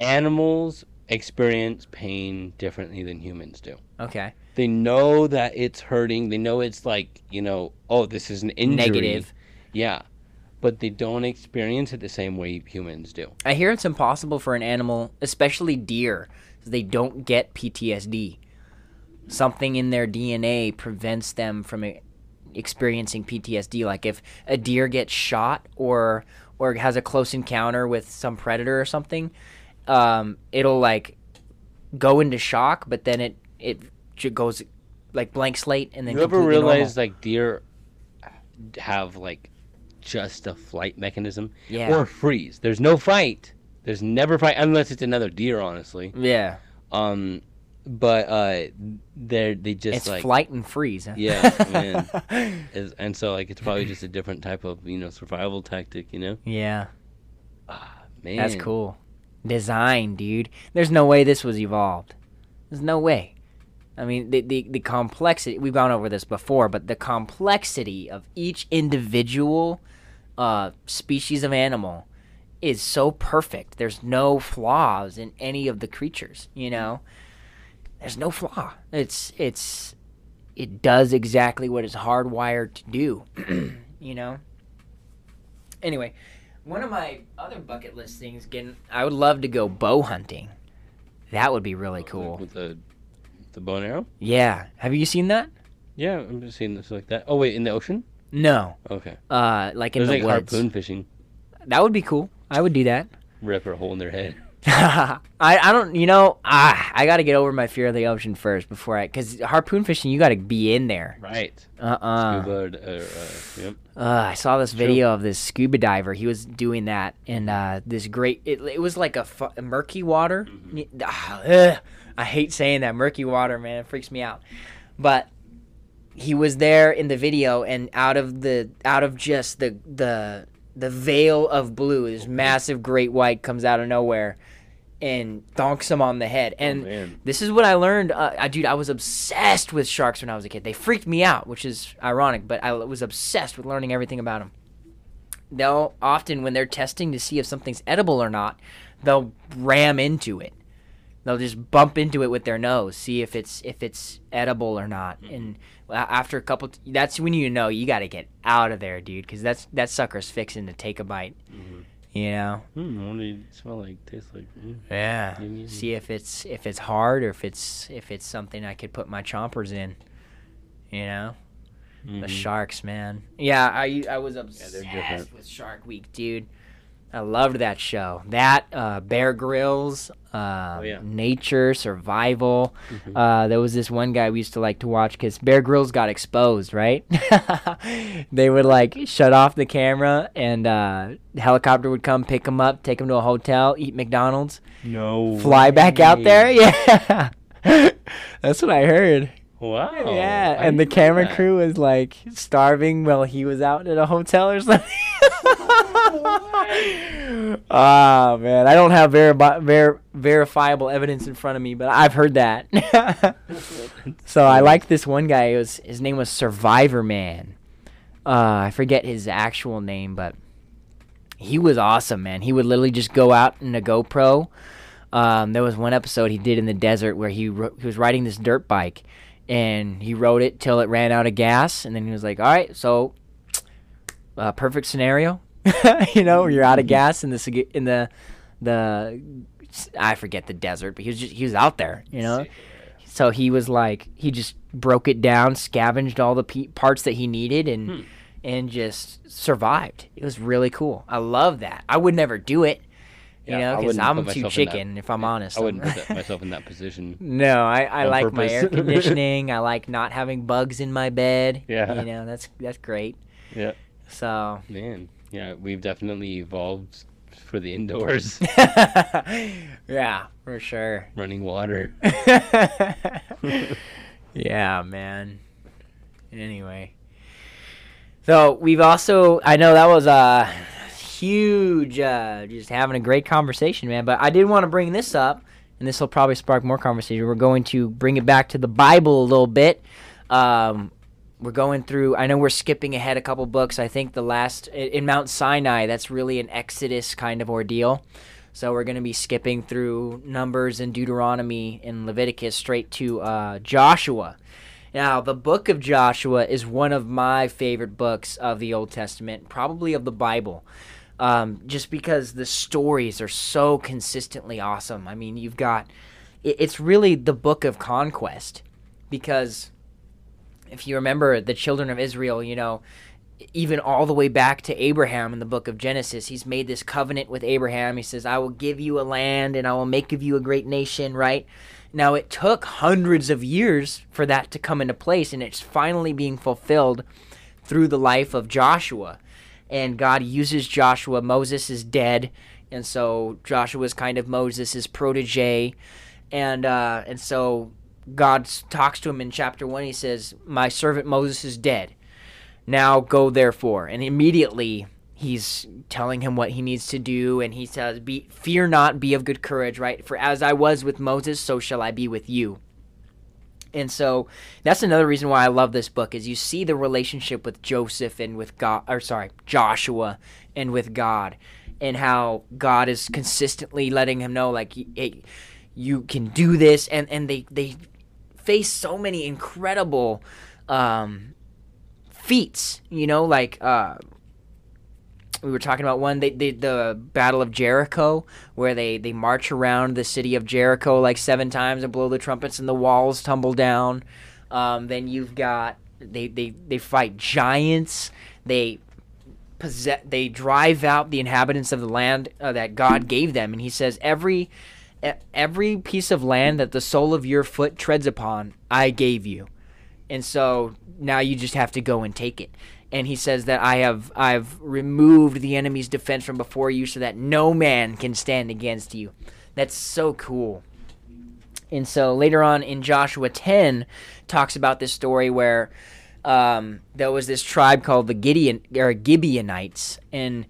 Animals experience pain differently than humans do. Okay, They know that it's hurting. They know it's like you know, oh, this is an injury. negative. Yeah, but they don't experience it the same way humans do. I hear it's impossible for an animal, especially deer, they don't get PTSD. Something in their DNA prevents them from experiencing PTSD. Like if a deer gets shot or or has a close encounter with some predator or something, um, it'll like go into shock, but then it it j- goes like blank slate and then you ever realize normal. like deer have like just a flight mechanism Yeah. or freeze? There's no fight. There's never fight unless it's another deer, honestly. yeah, Um, but uh, they're they just it's like flight and freeze. Huh? Yeah, man. and so like it's probably just a different type of you know survival tactic. You know, yeah. man. That's cool. Design, dude. There's no way this was evolved. There's no way. I mean, the, the, the complexity, we've gone over this before, but the complexity of each individual uh, species of animal is so perfect. There's no flaws in any of the creatures, you know? There's no flaw. It's, it's, it does exactly what it's hardwired to do, you know? Anyway, one of my other bucket list things, getting, I would love to go bow hunting. That would be really cool. with the the bow and arrow. Yeah. Have you seen that? Yeah, I'm just seeing this like that. Oh wait, in the ocean? No. Okay. Uh, like in There's the like woods. harpoon fishing. That would be cool. I would do that. Rip a hole in their head. I, I don't you know ah, I got to get over my fear of the ocean first before I because harpoon fishing you got to be in there. Right. Uh uh Scuba. Uh, uh, yep. Uh, I saw this video of this scuba diver. He was doing that, and uh, this great. It, it was like a, fu- murky water. Ah, ugh. I hate saying that murky water, man. It freaks me out. But he was there in the video, and out of the out of just the the the veil of blue, this massive great white comes out of nowhere and donks him on the head. Oh, and man. this is what I learned. Uh, I, dude, I was obsessed with sharks when I was a kid. They freaked me out, which is ironic, but I was obsessed with learning everything about them. They'll often, when they're testing to see if something's edible or not, they'll ram into it. They'll just bump into it with their nose, see if it's if it's edible or not. Mm-hmm. And uh, after a couple, t- that's when you know you got to get out of there, dude, because that's that sucker's fixing to take a bite. Mm-hmm. You know. Hmm, what do you smell like? Taste like? Mm. Yeah. See if it's if it's hard or if it's if it's something I could put my chompers in. You know, the Mhm. sharks, man. Yeah, I I was obsessed different. with Shark Week, dude. I loved that show. That uh, Bear Grylls, uh, Oh, yeah. Nature, Survival. Mhm. Uh, there was this one guy we used to like to watch because Bear Grylls got exposed, right? they would like shut off the camera and uh, the helicopter would come pick him up, take him to a hotel, eat McDonald's No. fly back out there. Yeah, that's what I heard. Wow. yeah, I and the camera that. crew was like starving while he was out at a hotel or something. Ah man, I don't have veri- ver- verifiable evidence in front of me, but I've heard that. so I like this one guy. It was his name was Survivor Man. Uh, I forget his actual name, but he was awesome, man. He would literally just go out in a GoPro. Um, there was one episode he did in the desert where he ro- he was riding this dirt bike, and he rode it till it ran out of gas, and then he was like, "All right, so uh, perfect scenario, you know, you're out of gas in the in the the I forget the desert, but he was just he was out there, you know." So he was like, he just broke it down, scavenged all the pe- parts that he needed, and Hmm. and just survived. It was really cool. I love that. I would never do it, you Yeah, know, because I'm too in that- chicken. If I'm honest, I wouldn't put myself in that position. no, I, I like my air conditioning. I like not having bugs in my bed. Yeah. you know that's that's great. Yeah. So Man. Yeah, we've definitely evolved for the indoors, yeah, for sure. running water. yeah, man. Anyway, so we've also I know that was a huge, uh, just having a great conversation, man. But I did want to bring this up, and this will probably spark more conversation. We're going to bring it back to the Bible a little bit. Um, we're going through. I know we're skipping ahead a couple books. I think the last in Mount Sinai, that's really an Exodus kind of ordeal. So we're going to be skipping through Numbers and Deuteronomy and Leviticus straight to uh, Joshua. Now, the book of Joshua is one of my favorite books of the Old Testament, probably of the Bible, um, just because the stories are so consistently awesome. I mean, you've got it, it's really the book of conquest because if you remember the children of Israel, you know, even all the way back to Abraham in the book of Genesis, he's made this covenant with Abraham. He says, I will give you a land and I will make of you a great nation, right? Now, it took hundreds of years for that to come into place, and it's finally being fulfilled through the life of Joshua. And God uses Joshua. Moses is dead, and so Joshua is kind of Moses' protege. And, uh, and so God talks to him in chapter 1. He says, My servant Moses is dead now go therefore and immediately he's telling him what he needs to do and he says be fear not be of good courage right for as i was with moses so shall i be with you and so that's another reason why i love this book is you see the relationship with joseph and with god or sorry joshua and with god and how god is consistently letting him know like hey, you can do this and and they they face so many incredible um feats you know like uh we were talking about one they, they the battle of jericho where they they march around the city of jericho like seven times and blow the trumpets and the walls tumble down. Um, then you've got they, they they fight giants. They possess they drive out the inhabitants of the land uh, that God gave them. And he says every every piece of land that the sole of your foot treads upon I gave you. And so now you just have to go and take it and he says that I have I've removed the enemy's defense from before you so that no man can stand against you that's so cool and so later on in Joshua 10 talks about this story where um, there was this tribe called the Gideon or Gibeonites, and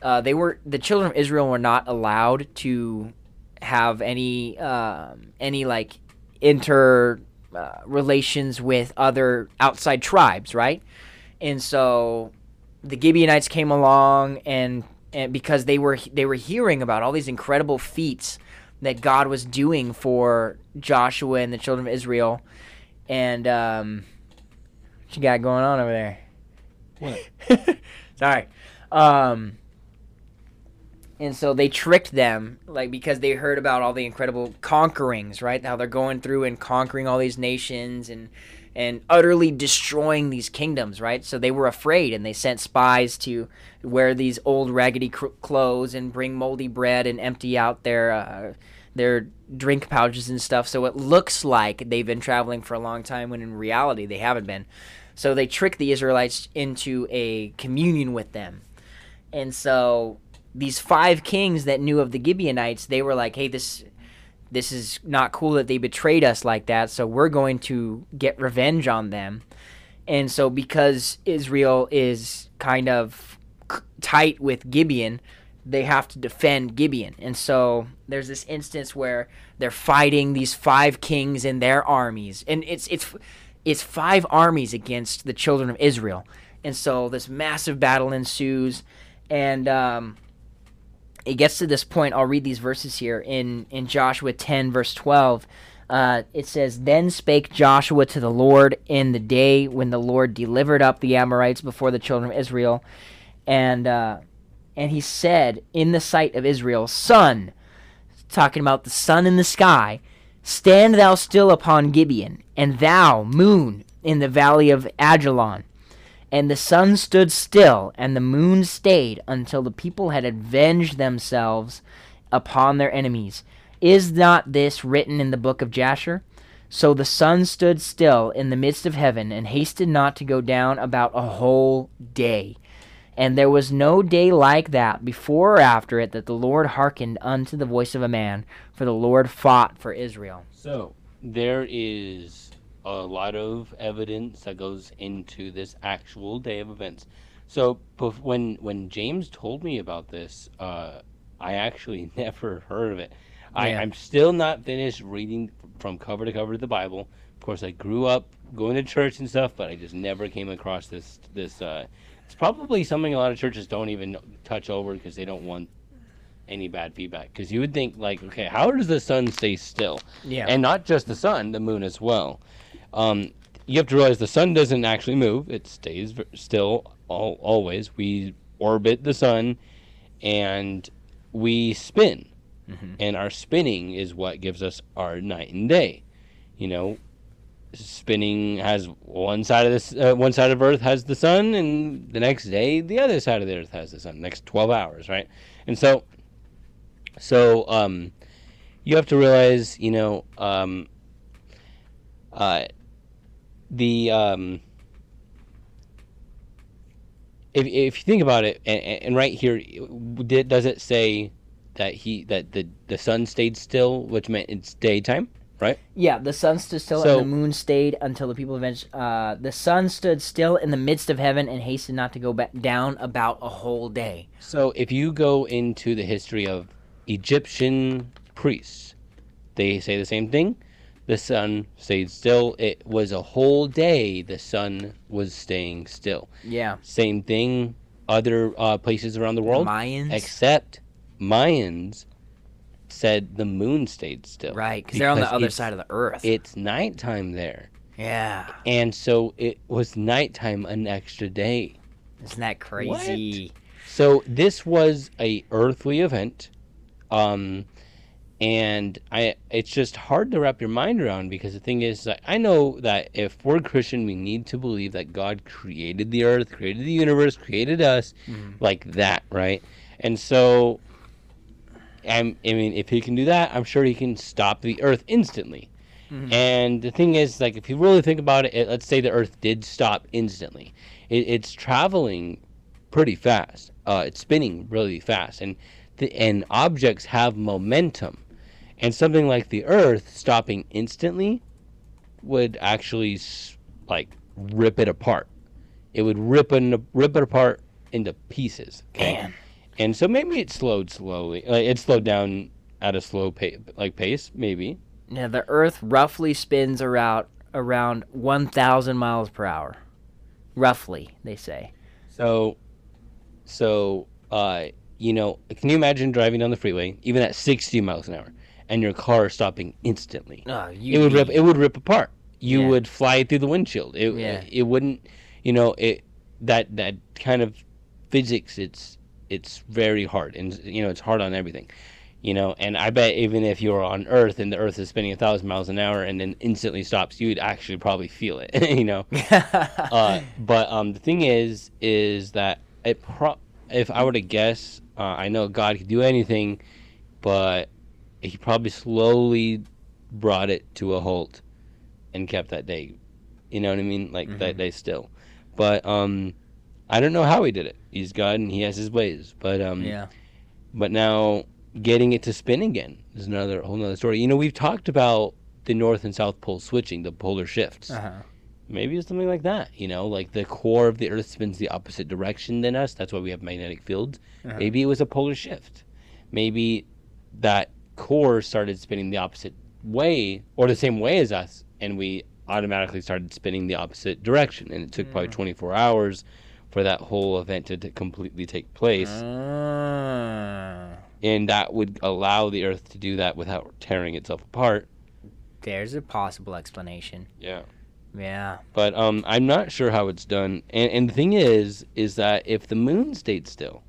uh, they were the children of Israel were not allowed to have any um, any like inter uh, relations with other outside tribes, right? And so the Gibeonites came along, and and because they were they were hearing about all these incredible feats that God was doing for Joshua and the children of Israel, and um, what you got going on over there? What? Sorry. Um, and so they tricked them, like because they heard about all the incredible conquerings, right? How they're going through and conquering all these nations and and utterly destroying these kingdoms, right? So they were afraid, and they sent spies to wear these old raggedy cr- clothes and bring moldy bread and empty out their uh, their drink pouches and stuff. So it looks like they've been traveling for a long time, when in reality they haven't been. So they tricked the Israelites into a communion with them. And so these five kings that knew of the Gibeonites, they were like, "Hey, this this is not cool that they betrayed us like that, so we're going to get revenge on them." And so because Israel is kind of tight with Gibeon, they have to defend Gibeon. And so there's this instance where they're fighting these five kings and their armies. And it's it's it's five armies against the children of Israel. And so this massive battle ensues and um, it gets to this point. I'll read these verses here in in Joshua 10 verse 12. Uh, it says, Then spake Joshua to the Lord in the day when the Lord delivered up the Amorites before the children of Israel, and uh, and he said in the sight of Israel, Sun, talking about the sun in the sky, stand thou still upon Gibeon, and thou, moon, in the valley of Ajalon. And the sun stood still, and the moon stayed, until the people had avenged themselves upon their enemies. Is not this written in the book of Jasher? So the sun stood still in the midst of heaven, and hasted not to go down about a whole day. And there was no day like that before or after it that the Lord hearkened unto the voice of a man, for the Lord fought for Israel. So there is a lot of evidence that goes into this actual day of events. So when when James told me about this, uh, I actually never heard of it. I, Yeah. I'm still not finished reading from cover to cover the Bible. Of course, I grew up going to church and stuff, but I just never came across this this. Uh, it's probably something a lot of churches don't even touch over because they don't want any bad feedback. Because you would think like, okay, how does the sun stay still? Yeah. and not just the sun, the moon as well. Um, you have to realize the sun doesn't actually move; it stays still all, always. We orbit the sun, and we spin, and our spinning is what gives us our night and day. You know, spinning has one side of this, uh, one side of Earth has the sun, and the next day the other side of the Earth has the sun. Next twelve hours, right? And so, so um, you have to realize, you know, um, uh, the um, if if you think about it, and, and right here, did, does it say that he that the the sun stayed still, which meant it's daytime, right? Yeah, the sun stood still So- and the moon stayed until the people avenged. Uh, the sun stood still in the midst of heaven and hastened not to go back down about a whole day. So if you go into the history of Egyptian priests, they say the same thing. The sun stayed still. It was a whole day. The sun was staying still. Yeah, Same thing. Other uh, places around the world, Mayans. except Mayans, said the moon stayed still. right, because they're on the other side of the earth. It's nighttime there, yeah, and so it was nighttime an extra day. isn't that crazy? What? So this was a earthly event, um, and I it's just hard to wrap your mind around because the thing is I know that if we're Christian, we need to believe that God created the earth, created the universe, created us like that, right? And so, I'm, I mean, if he can do that, I'm sure he can stop the earth instantly. And the thing is, like, if you really think about it, it let's say the earth did stop instantly, it, it's traveling pretty fast. Uh, it's spinning really fast, and the, and objects have momentum, and something like the Earth stopping instantly would actually like rip it apart. It would rip it rip it apart into pieces. Okay, Man. and so maybe it slowed slowly. Like it slowed down at a slow pace, like pace, maybe. Yeah, the Earth roughly spins around around 1,000 miles per hour. Roughly, they say. So, so uh, you know, can you imagine driving down the freeway, even at 60 miles an hour, and your car stopping instantly? Oh, it would rip. It would rip apart. You Yeah. would fly through the windshield. It, Yeah. it wouldn't. You know it. That that kind of physics. It's it's very hard, and you know it's hard on everything. You know, and I bet even if you were on Earth and the Earth is spinning a thousand miles an hour and then instantly stops, you'd actually probably feel it. you know. uh, but um, the thing is, is that it pro- if I were to guess, uh, I know God could do anything, but he probably slowly brought it to a halt and kept that day. You know what I mean? Like that day still. But um, I don't know how he did it. He's God and he has his ways. But um, yeah. but now getting it to spin again is another whole nother story. You know, we've talked about the North and South Pole switching, the polar shifts Uh-huh. maybe it's something like that you know like the core of the earth spins the opposite direction than us that's why we have magnetic fields Uh-huh. maybe it was a polar shift maybe that core started spinning the opposite way or the same way as us and we automatically started spinning the opposite direction and it took probably 24 hours for that whole event to, to completely take place Ah. and that would allow the earth to do that without tearing itself apart there's a possible explanation. yeah Yeah. but um, I'm not sure how it's done. And, and the thing is, is that if the moon stayed still,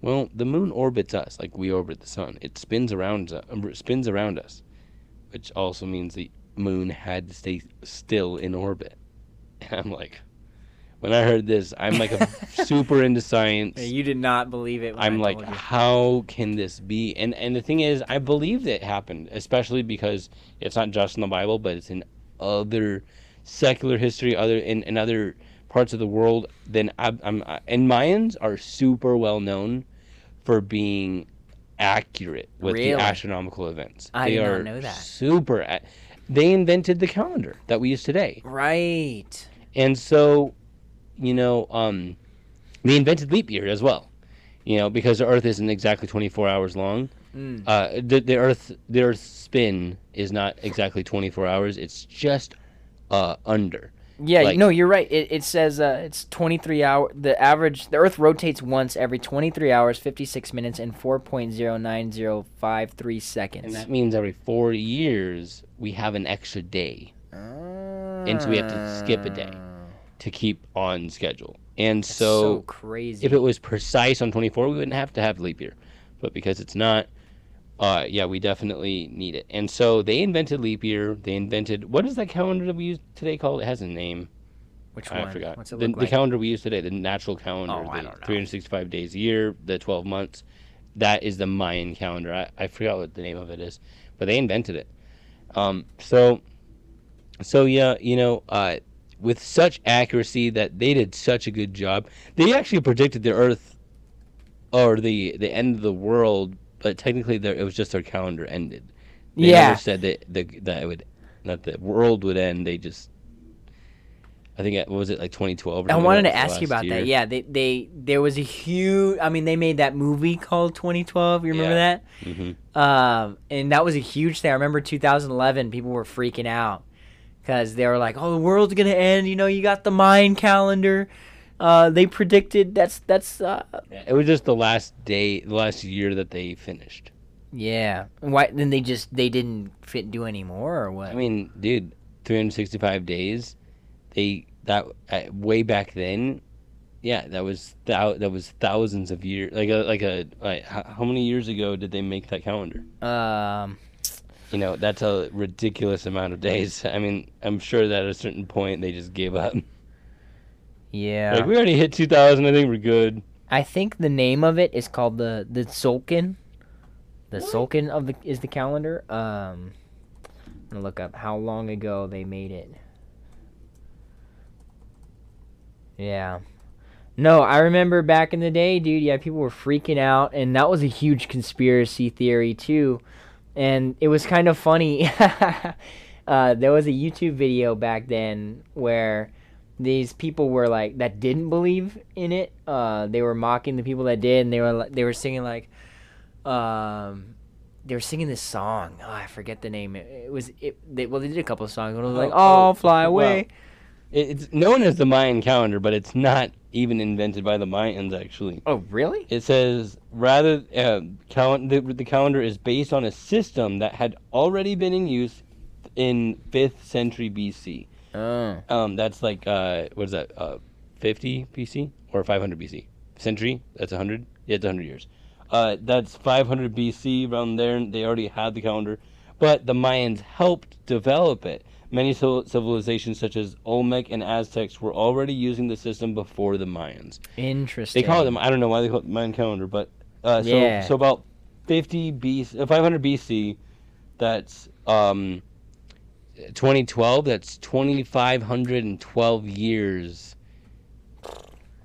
well, the moon orbits us like we orbit the sun. It spins around us, um, spins around us, which also means the moon had to stay still in orbit. And I'm like, when I heard this, I'm like a super into science. You did not believe it. When I'm like, you. how can this be? And and the thing is, I believe it happened, especially because it's not just in the Bible, but it's in other secular history, other in, in other parts of the world. Then I'm, I'm and Mayans are super well known for being accurate with Really? the astronomical events. I they did not are know that. super. a- They invented the calendar that we use today. right. And so, you know, um, they invented leap year as well. You know, because the Earth isn't exactly 24 hours long. Mm. Uh, the, the Earth, the Earth's spin is not exactly 24 hours. It's just uh, under. Yeah, Like- no, you're right. It, it says uh, it's 23 hour. The average, the Earth rotates once every 23 hours, 56 minutes, and 4.09053 seconds. And that means every four years we have an extra day and so we have to skip a day. to keep on schedule. And so, so crazy. if it was precise on 24, we wouldn't have to have leap year. But because it's not, uh, yeah, we definitely need it. And so they invented leap year. They invented what is that calendar that we use today called? It has a name. Which I one? forgot. What's it the, look the like? calendar we use today, the natural calendar, Oh, I the don't know. 365 days a year, the 12 months. That is the Mayan calendar. I, I forgot what the name of it is, but they invented it. Um, so, so yeah, you know, uh, with such accuracy that they did such a good job. They actually predicted the Earth or the the end of the world, but technically their, it was just their calendar ended. They Yeah. never said that the that it would that the world would end. They just I think it what was it like 2012. Or I wanted to ask you about year. that. Yeah, they they there was a huge. I mean, they made that movie called 2012. You remember Yeah. that? hmm Um, and that was a huge thing. I remember 2011, people were freaking out because they were like, "Oh, the world's gonna end." You know, you got the Mayan calendar. Uh, they predicted that's that's uh, It was just the last day, the last year that they finished. yeah. Why then they just they didn't fit do anymore or what? I mean, dude, 365 days. They that uh, way back then, yeah, that was thou- that was thousands of years. Like a like a like, how, how many years ago did they make that calendar? Um, You know, that's a ridiculous amount of days. I mean, I'm sure that at a certain point they just gave up. Yeah. Like we already hit 2000. I think we're good. I think the name of it is called the the Tzolk'in. The Tzolk'in of the is the calendar. Um, I'm gonna look up how long ago they made it. Yeah. No, I remember back in the day, dude. Yeah, people were freaking out, and that was a huge conspiracy theory too. And it was kind of funny. uh, there was a YouTube video back then where these people were like that didn't believe in it. Uh, they were mocking the people that did, and they were they were singing like, um, they were singing this song. Oh, I forget the name. It, it was it. They, well, they did a couple of songs. One was like, Oh, "Oh, oh, fly away." It, it's known as the Mayan calendar, but it's not even invented by the Mayans. Actually, Oh, really? it says rather uh, cal- the, the calendar is based on a system that had already been in use in 5th century BC. Oh, Um, that's like uh, what is that? Uh, 50 BC or 500 BC? Century? That's 100. Yeah, it's 100 years. Uh, that's 500 BC around there. They already had the calendar, but the Mayans helped develop it. Many civil- civilizations such as Olmec and Aztecs were already using the system before the Mayans. interesting. They call it them. I don't know why they call it the Mayan calendar, but uh, so Yeah. so about 50 BC, uh, 500 BC. That's um, 2012. That's 2,512 years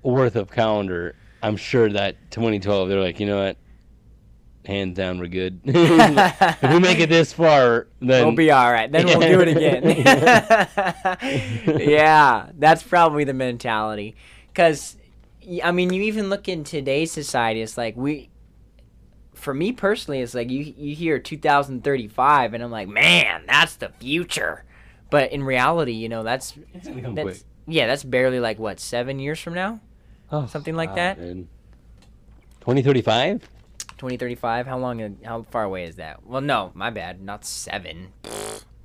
worth of calendar. I'm sure that 2012. They're like, you know what? Hands down, we're good. if we make it this far, then We'll be all right. Then we'll do it again. yeah, that's probably the mentality. Because, I mean, you even look in today's society, it's like we, for me personally, it's like you, you hear 2035, and I'm like, man, that's the future. But in reality, you know, that's, It's gonna come that's yeah, that's barely like, what, seven years from now? Oh, something like wow, that? dude. 2035. 2035? How long, how far away is that? Well, no, my bad. Not seven.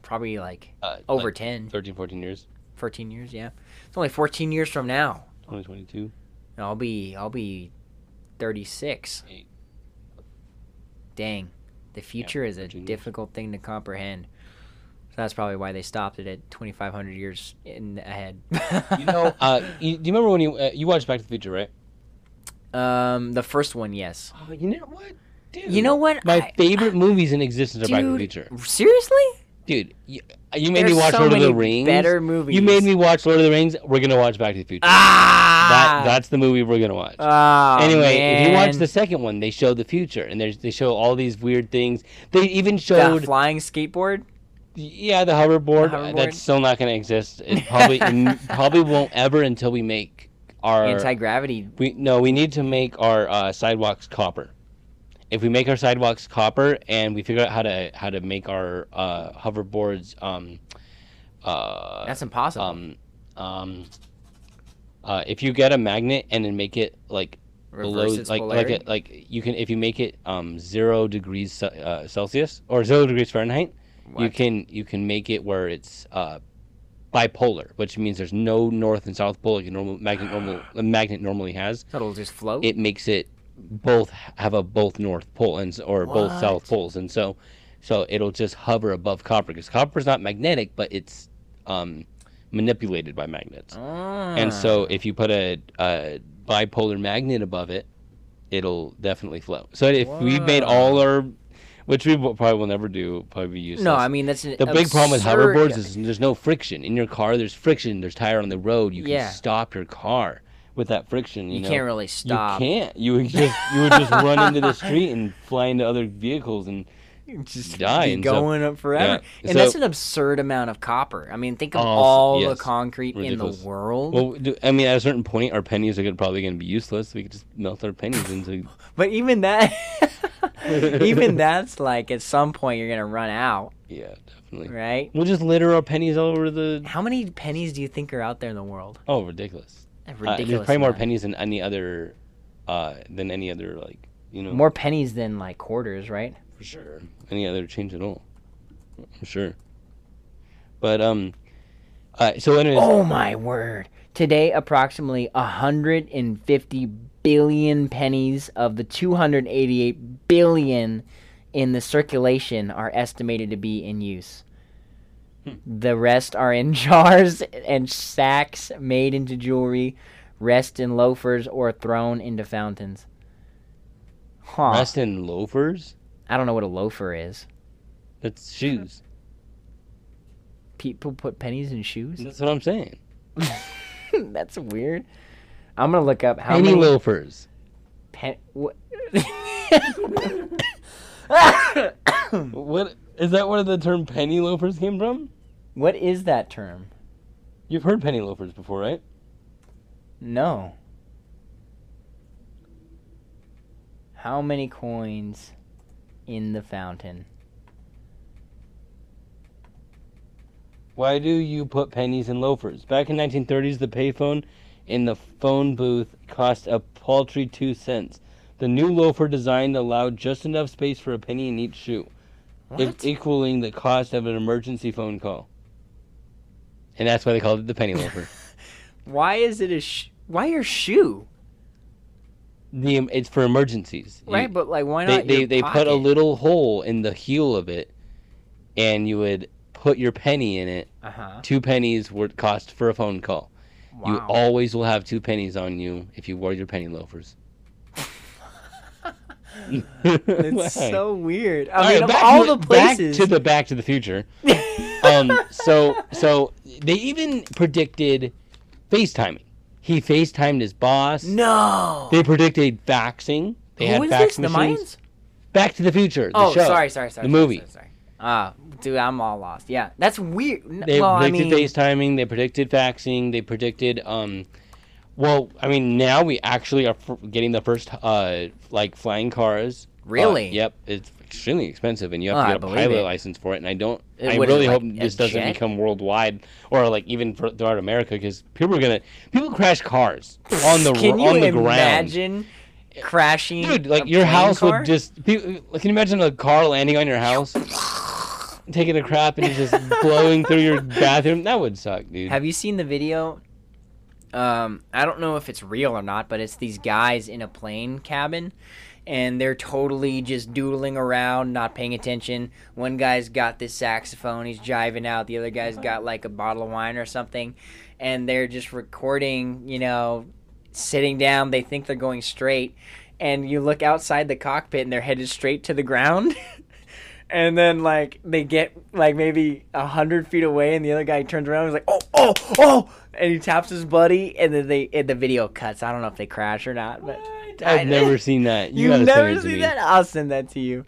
Probably like Uh, over like 10. 13, 14 years. 14 years, yeah. It's only 14 years from now. 2022. And I'll be I'll be 36. Eight. Dang. The future is a 14 difficult thing to comprehend. So that's probably why they stopped it at 2500 years in ahead. You know, uh, you, do you remember when you uh, you watched Back to the Future, right? um the first one, yes. Oh, you know what, dude? You know what? My I- favorite movies in existence are Back to the Future. Seriously? Dude, you, you made There's me watch so Lord of the Rings. better movies. You made me watch Lord of the Rings. We're gonna watch Back to the Future. Ah. That that's the movie we're gonna watch. Oh, anyway, if you watch the second one, they show the future, and they show all these weird things. They even the showed, flying skateboard. yeah, the hoverboard. The hoverboard. That's still not gonna exist. It probably it probably won't ever until we make our Anti gravity. We no, we need to make our uh, sidewalks copper. If we make our sidewalks copper and we figure out how to how to make our uh, hoverboards, um, uh, That's impossible. um, um, uh, if you get a magnet and then make it like below, like polarity. like a, like you can if you make it um zero degrees uh, Celsius or zero degrees Fahrenheit, you can you can make it where it's uh bipolar, which means there's no north and south pole like a normal magnet normal a magnet normally has So it'll just float. it makes it both have a both north pole and or both south poles and so so it'll just hover above copper because copper is not magnetic but it's um, manipulated by magnets and so Ah. if you put a, a bipolar magnet above it it'll definitely float so if we made all our which we probably will never do probably be useless no, I mean that's an the big problem with hoverboards is there's no friction in your car. There's friction. There's tire on the road. You can Yeah. stop your car with that friction. You, you know? can't really stop. You can't. You would just you would just run into the street and fly into other vehicles and just die be and so- going up forever. yeah, And that's an absurd amount of copper. I mean, think of Oh, all yes. the concrete Ridiculous. in the world. well, I mean, at a certain point, our pennies are probably going to be useless. We could just melt our pennies into. but even that, even that's like at some point you're gonna run out, Yeah, definitely. right? We'll just litter our pennies all over the. How many pennies do you think are out there in the world? Oh, ridiculous! A Uh, there's probably more pennies than any other, uh, than any other like you know. More pennies than like quarters, right? for sure. Any other change at all? I'm sure. But um, uh, so anyways, Oh my word! Today, approximately 150 billion pennies of the 288 billion in the circulation are estimated to be in use. The rest are in jars and sacks made into jewelry, rest in loafers, or thrown into fountains. Huh. Rest in loafers. I don't know what a loafer is. That's shoes. People put pennies in shoes? That's what I'm saying. That's weird. I'm gonna look up how Penny many loafers. pen. What? What is that? Where the term penny loafers came from? What is that term? You've heard penny loafers before, right? No. How many coins in the fountain? Why do you put pennies in loafers? Back in 1930s, the payphone in the phone booth cost a paltry two cents. The new loafer design allowed just enough space for a penny in each shoe, e- equaling the cost of an emergency phone call. And that's why they called it the penny loafer. Why is it a sh- why your shoe? the it's for emergencies. You- Right, but like why they not? they, your they put a little hole in the heel of it, and you would put your penny in it. Uh-huh. Two pennies would cost for a phone call. You always will have two pennies on you if you wore your penny loafers. It's so weird. I All mean, right, all to, the places. back to the Back to the Future. Um, so so they even predicted FaceTiming. He FaceTimed his boss. no. They predicted faxing. They Who had fax this? The. Mayans? Back to the Future. The Oh, show. sorry, sorry, sorry. The movie. Sorry, sorry. Ah, dude, I'm all lost. Yeah, that's weird. They well, I predicted mean, FaceTiming. They predicted faxing. They predicted. Um, well, I mean, now we actually are getting the first uh, like flying cars. Uh, Really? yep. It's extremely expensive, and you have Oh, to get a believe pilot it. license for it. And I don't. Uh, I it, really hope like a this doesn't jet? become worldwide, or like even for, throughout America, because people are gonna people crash cars on the Can on you the ground. imagine crashing? Dude, like a your house car? would just. People, like, can you imagine a car landing on your house, taking a crap and just blowing through your bathroom? That would suck, dude. Have you seen the video? Um, I don't know if it's real or not, but it's these guys in a plane cabin, and they're totally just doodling around, not paying attention. One guy's got this saxophone, he's jiving out. The other guy's got like a bottle of wine or something, and they're just recording. You know, sitting down. They think they're going straight, and you look outside the cockpit, and they're headed straight to the ground. and then like they get like maybe a hundred feet away, and the other guy turns around and is like, "Oh, oh, oh!" and he taps his buddy, and then they and the video cuts. I don't know if they crash or not, but I've never seen that. You You've never send it to seen that? I'll send that to you.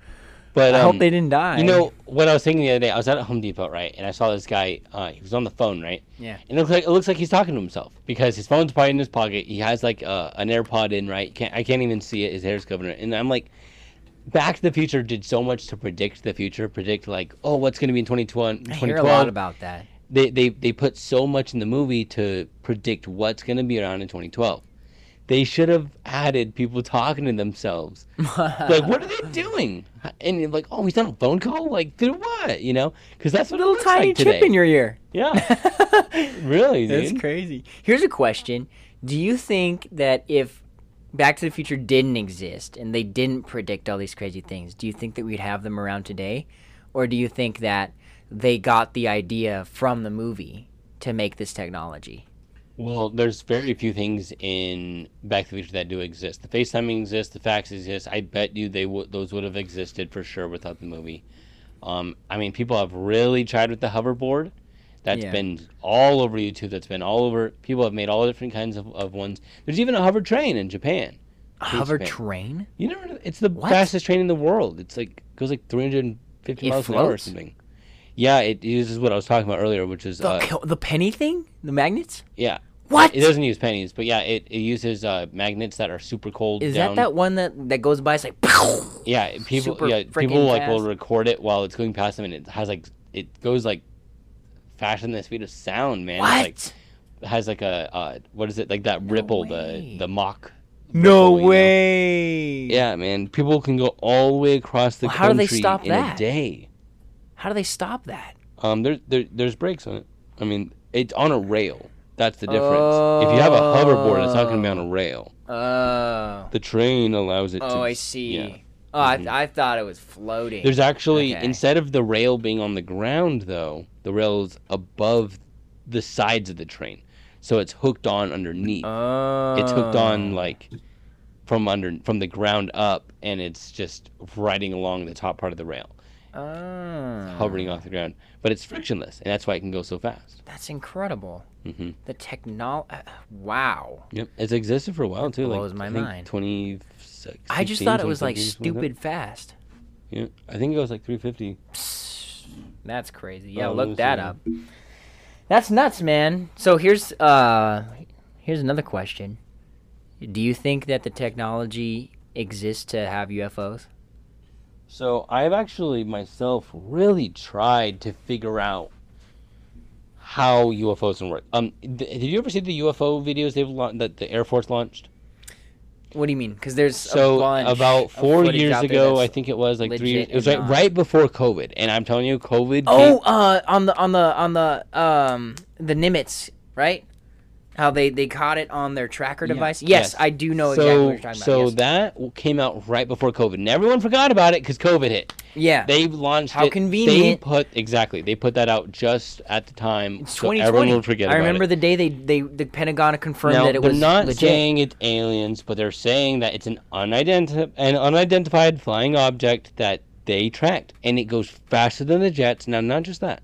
But I um, hope they didn't die. You know what I was thinking the other day? I was at Home Depot, right, and I saw this guy. Uh, he was on the phone, right? Yeah. And it looks like it looks like he's talking to himself because his phone's probably in his pocket. He has like uh, an AirPod in, right? Can't, I can't even see it. His hair's covered it, and I'm like, Back to the Future did so much to predict the future, predict like, oh, what's going to be in 2020, I hear a 2012. lot about that. they, they they put so much in the movie to predict what's going to be around in 2012. They should have added people talking to themselves. Like, what are they doing? And you're like, oh, he's on a phone call. Like, through what? You know? Because that's what it little tiny like chip today. in your ear. Yeah, really, That's crazy. Here's a question: Do you think that if Back to the Future didn't exist and they didn't predict all these crazy things, do you think that we'd have them around today, or do you think that they got the idea from the movie to make this technology? Well, there's very few things in Back to the Future that do exist. The FaceTiming exists, the fax exists. I bet you they would those would have existed for sure without the movie. Um, I mean, people have really tried with the hoverboard. That's Yeah. been all over YouTube. That's been all over. People have made all different kinds of, of ones. There's even a hover train in Japan. A hover man. train? You never. It's the What? fastest train in the world. It's like goes like 350 It miles an hour or something. Yeah, it uses what I was talking about earlier, which is The, uh, the penny thing? The magnets? yeah. What? It doesn't use pennies, but yeah, it, it uses uh, magnets that are super cold. Is down. that that one that, that goes by? It's like, Yeah, people. super yeah, freaking people like will record it while it's going past them, and it has like it goes like faster than the speed of sound, man. what? It's like it has like a uh, what is it like that ripple, way. the the mock. no ripple, you know? way. Yeah, man. People can go all the way across the Well, how do country they stop in that? a day. How do they stop that? Um, there, there there's brakes on it. I mean, it's on a rail. That's the difference. If you have a hoverboard, it's not going to be on a rail. Oh. The train allows it to. Oh, I see. yeah. Oh, I, Mhm. I thought it was floating. There's actually Okay. instead of the rail being on the ground though, the rail is above the sides of the train, so it's hooked on underneath. Oh. It's hooked on like from under from the ground up, and it's just riding along the top part of the rail, Oh. hovering off the ground. But it's frictionless, and that's why it can go so fast. That's incredible. hmm The technology. Wow. Yep, it's existed for a while too. It blows like, my I think mind. Twenty six. I just thought it was like stupid fast. Yeah, I think it was like three fifty. That's crazy. Yeah, Oh, look that up. That's nuts, man. So here's uh here's another question. Do you think that the technology exists to have UFOs? So I've actually myself really tried to figure out how UFOs can work. Um, th- did you ever see the UFO videos they've launched that the Air Force launched? What do you mean? Because there's So about four years ago, I think it was like three years. It was and right right before COVID, and I'm telling you, COVID. Oh, uh, on the on the on the um the Nimitz, right? How they they caught it on their tracker Yeah. device. Yes, Yes. I do know so, exactly what you're talking So about. yes. that came out right before COVID, and everyone forgot about it because COVID hit. yeah, They launched How it. They convenient. put exactly. They put that out just at the time, it's so 2020. everyone would forget I remember it. the day they they the Pentagon confirmed now, that it they're was not legit. saying it's aliens, but they're saying that it's an unidentified an unidentified flying object that they tracked, and it goes faster than the jets. Now, not just that,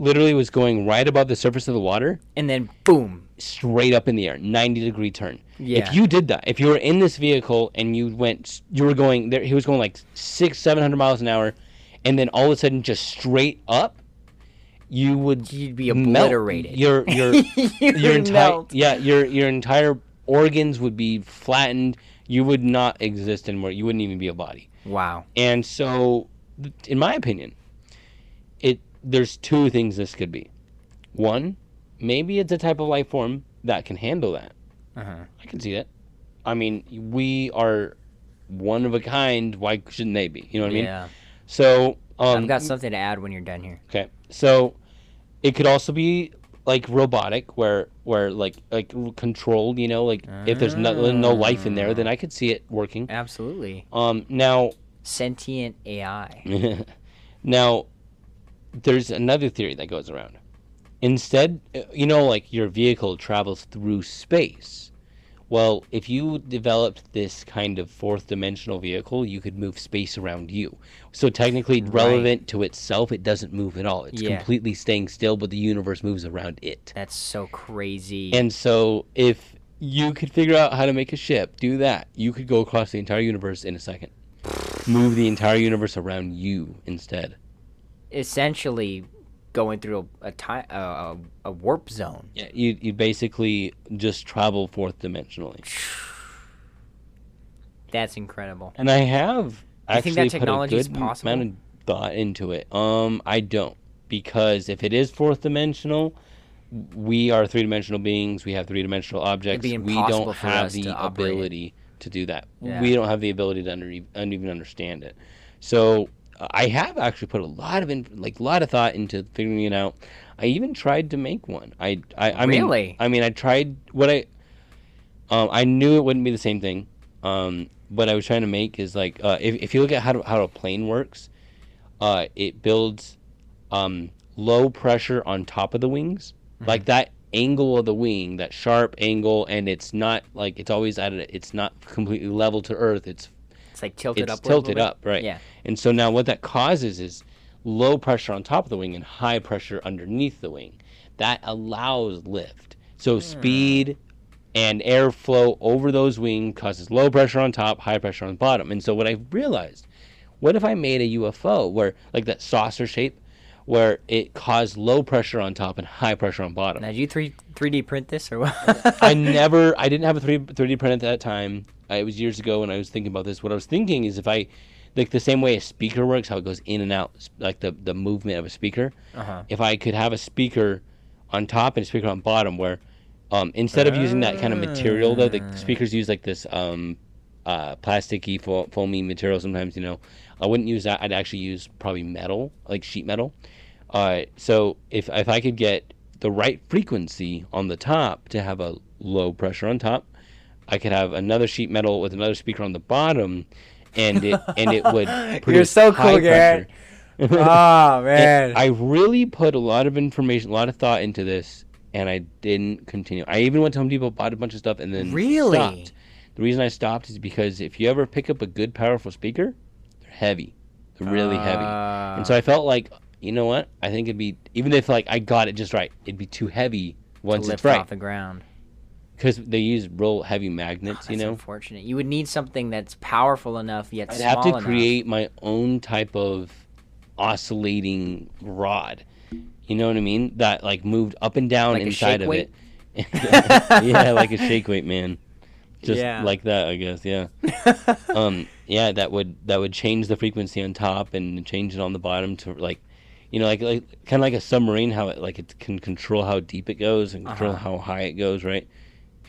literally was going right above the surface of the water, and then boom. straight up in the air, ninety degree turn. Yeah. If you did that, if you were in this vehicle and you went, you were going there, he was going like six, seven hundred miles an hour, and then all of a sudden just straight up, you would You'd be melt. obliterated. Your your You your entire melt. yeah your your entire organs would be flattened. You would not exist anymore. You wouldn't even be a body. Wow. And so, in my opinion, there's two things this could be. One, maybe it's a type of life form that can handle that. Uh-huh. I can see that. I mean, we are one of a kind. Why shouldn't they be? You know what I mean? yeah. So, um, I've got something to add when you're done here. Okay. So it could also be like robotic where where like like controlled, you know, like if there's no no life in there, then I could see it working. Absolutely. Um now Sentient AI. now there's another theory that goes around. Instead, you know like your vehicle travels through space. Well, if you developed this kind of fourth dimensional vehicle, you could move space around you. So technically Right. relevant to itself, it doesn't move at all. It's Yeah. completely staying still, but the universe moves around it. That's so crazy. And so if you could figure out how to make a ship, do that. You could go across the entire universe in a second. Move the entire universe around you instead. Essentially going through a a, time, a, a, a warp zone. Yeah, you you basically just travel fourth dimensionally. That's incredible. And I have actually think that put technology a is good possible? amount of thought into it. Um, I don't because if it is fourth dimensional, we are three dimensional beings. We have three dimensional objects. be We don't for have us the to ability to do that. Yeah. We don't have the ability to under, even understand it. So I have actually put a lot of in, like a lot of thought into figuring it out. I even tried to make one. I I, I mean Really? I mean I tried what I um I knew it wouldn't be the same thing. Um what I was trying to make is like uh if if you look at how to, how a plane works, uh it builds um low pressure on top of the wings. Mm-hmm. Like that angle of the wing, that sharp angle and it's not like it's always at a, it's not completely level to earth. It's It's like tilted it's up. tilted up, right? Yeah. And so now what that causes is low pressure on top of the wing and high pressure underneath the wing. That allows lift. So Hmm. speed and airflow over those wings causes low pressure on top, high pressure on the bottom. And so what I realized, what if I made a UFO where like that saucer shape where it caused low pressure on top and high pressure on bottom? Now, did you three 3D print this or what? I never, I didn't have a 3, 3D print at that time. Uh, it was years ago when I was thinking about this. What I was thinking is if I, like the same way a speaker works, how it goes in and out, like the, the movement of a speaker. Uh-huh. If I could have a speaker on top and a speaker on bottom, where um, instead of using that kind of material, though, the speakers use like this um, uh, plasticky, fo- foamy material sometimes, you know. I wouldn't use that. I'd actually use probably metal, like sheet metal. Uh, so if, if I could get the right frequency on the top to have a low pressure on top. I could have another sheet metal with another speaker on the bottom, and it and it would produce so cool, high Garrett. pressure. oh And I really put a lot of information, a lot of thought into this, and I didn't continue. I even went to Home Depot, bought a bunch of stuff, and then Really? stopped. The reason I stopped is because if you ever pick up a good, powerful speaker, they're heavy, they're really heavy, and so I felt like, you know what? I think it'd be even if like I got it just right, it'd be too heavy once to it's right off the ground. Because they use real heavy magnets. That's you know, unfortunate. You would need something that's powerful enough yet I'd small have to enough. create my own type of oscillating rod. You know what I mean? That like moved up and down Like inside of weight? it. yeah, like a shake weight, man. Just Yeah. like that, I guess. Yeah. um. Yeah, that would that would change the frequency on top and change it on the bottom to like, you know, like like kind of like a submarine. How it like it can control how deep it goes and control Uh-huh. how high it goes. Right.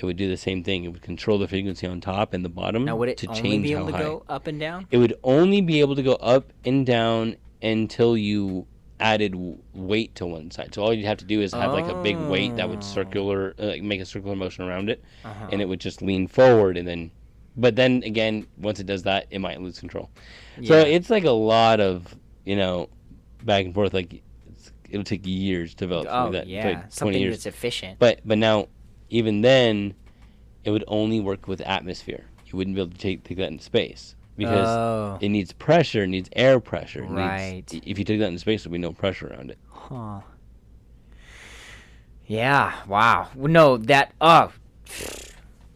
It would do the same thing. It would control the frequency on top and the bottom now would it to only change be how able to high go up and down? it would only be able to go up and down until you added w- weight to one side. So all you'd have to do is have like a big weight that would Oh. circular, uh, like make a circular motion around it, Uh-huh. and it would just lean forward and then. But then again, once it does that, it might lose control. So Yeah. it's like a lot of you know, back and forth. Like it's, it'll take years to develop something oh like that. yeah, Twenty something years. that's efficient. But but now, even then, it would only work with atmosphere. You wouldn't be able to take take that in space because oh, it needs pressure, it needs air pressure. it needs- Right. if you take that in space, there'd be no pressure around it. huh. Yeah. Wow. No, that. Oh.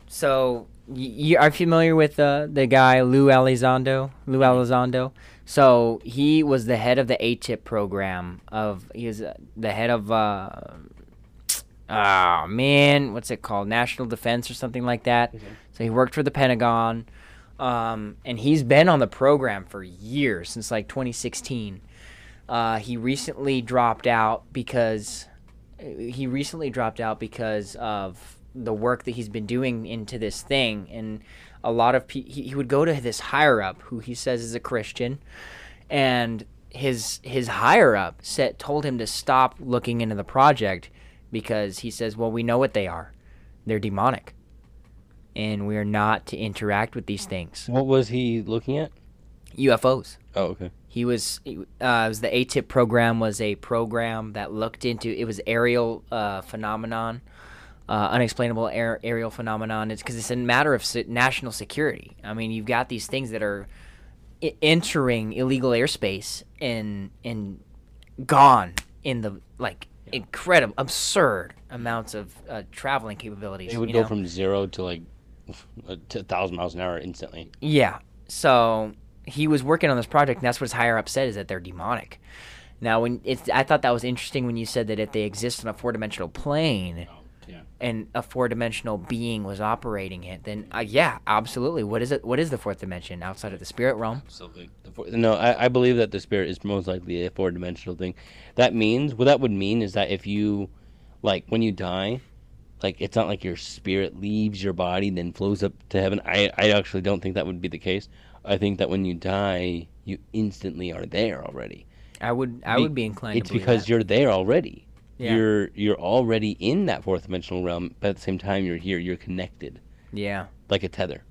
So you are familiar with uh, the guy Lou Elizondo? Lou Elizondo. So he was the head of the ATIP program. Of he was uh, the head of. Uh, oh man, what's it called? National Defense or something like that. So he worked for the Pentagon, um, and he's been on the program for years since like 2016. Uh, he recently dropped out because he recently dropped out because of the work that he's been doing into this thing and a lot of pe- he, he would go to this higher up who he says is a christian and his his higher up said told him to stop looking into the project because he says well we know what they are they're demonic and we are not to interact with these things What was he looking at? ufos Oh, okay. he was, uh, it was the ATIP program was a program that looked into it was aerial uh, phenomenon, uh, unexplainable air, aerial phenomenon. It's because it's a matter of se- national security. I mean, you've got these things that are I- entering illegal airspace and and gone in the like incredible, absurd amounts of uh, traveling capabilities. It would go know? from zero to like a thousand miles an hour instantly. Yeah. So he was working on this project, and that's what his higher up said is that they're demonic. Now, when it's, I thought that was interesting when you said that if they exist on a four dimensional plane Yeah. And a four dimensional being was operating it, then uh, yeah, absolutely. What is it? What is the fourth dimension outside of the spirit realm? Absolutely. The four- No, I, I believe that the spirit is most likely a four dimensional thing. That means what that would mean is that if you, like, when you die, like it's not like your spirit leaves your body and then flows up to heaven. I I actually don't think that would be the case. I think that when you die, you instantly are there already. I would, I would be inclined. It's because that. you're there already. Yeah. You're you're already in that fourth dimensional realm, but at the same time you're here. You're connected yeah, like a tether.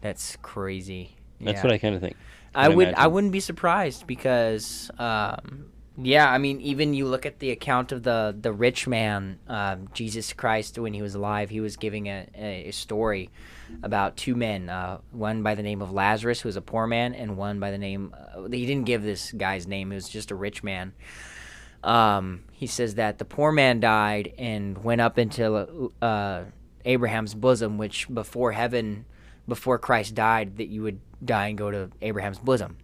that's crazy. That's yeah. what I kind of think. I would I wouldn't be surprised because um, yeah I mean even you look at the account of the the rich man um, Jesus Christ when he was alive he was giving a, a, a story about two men uh, one by the name of Lazarus who was a poor man and one by the name uh, he didn't give this guy's name he was just a rich man um, he says that the poor man died and went up into uh, Abraham's bosom which before heaven before Christ died that you would die and go to Abraham's bosom.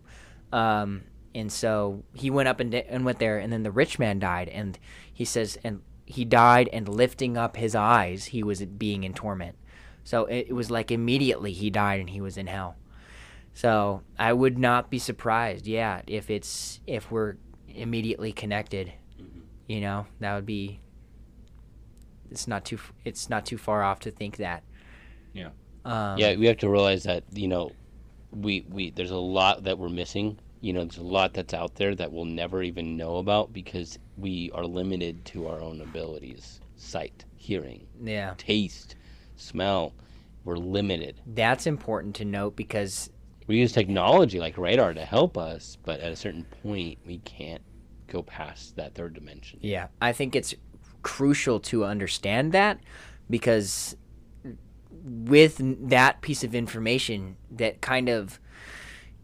Um, and so he went up and, di- and went there, and then the rich man died, and he says, and he died, and lifting up his eyes, he was being in torment. So it, it was like immediately he died and he was in hell. So I would not be surprised, yeah, if it's if we're immediately connected. You know, that would be. It's not too. It's not too far off to think that. Yeah. Um, yeah, we have to realize that you know, we we there's a lot that we're missing you know, there's a lot that's out there that we'll never even know about because we are limited to our own abilities sight, hearing, Yeah. taste, smell. We're limited. That's important to note because We use technology like radar to help us, but at a certain point, we can't go past that third dimension. Yeah, I think it's crucial to understand that because with that piece of information that kind of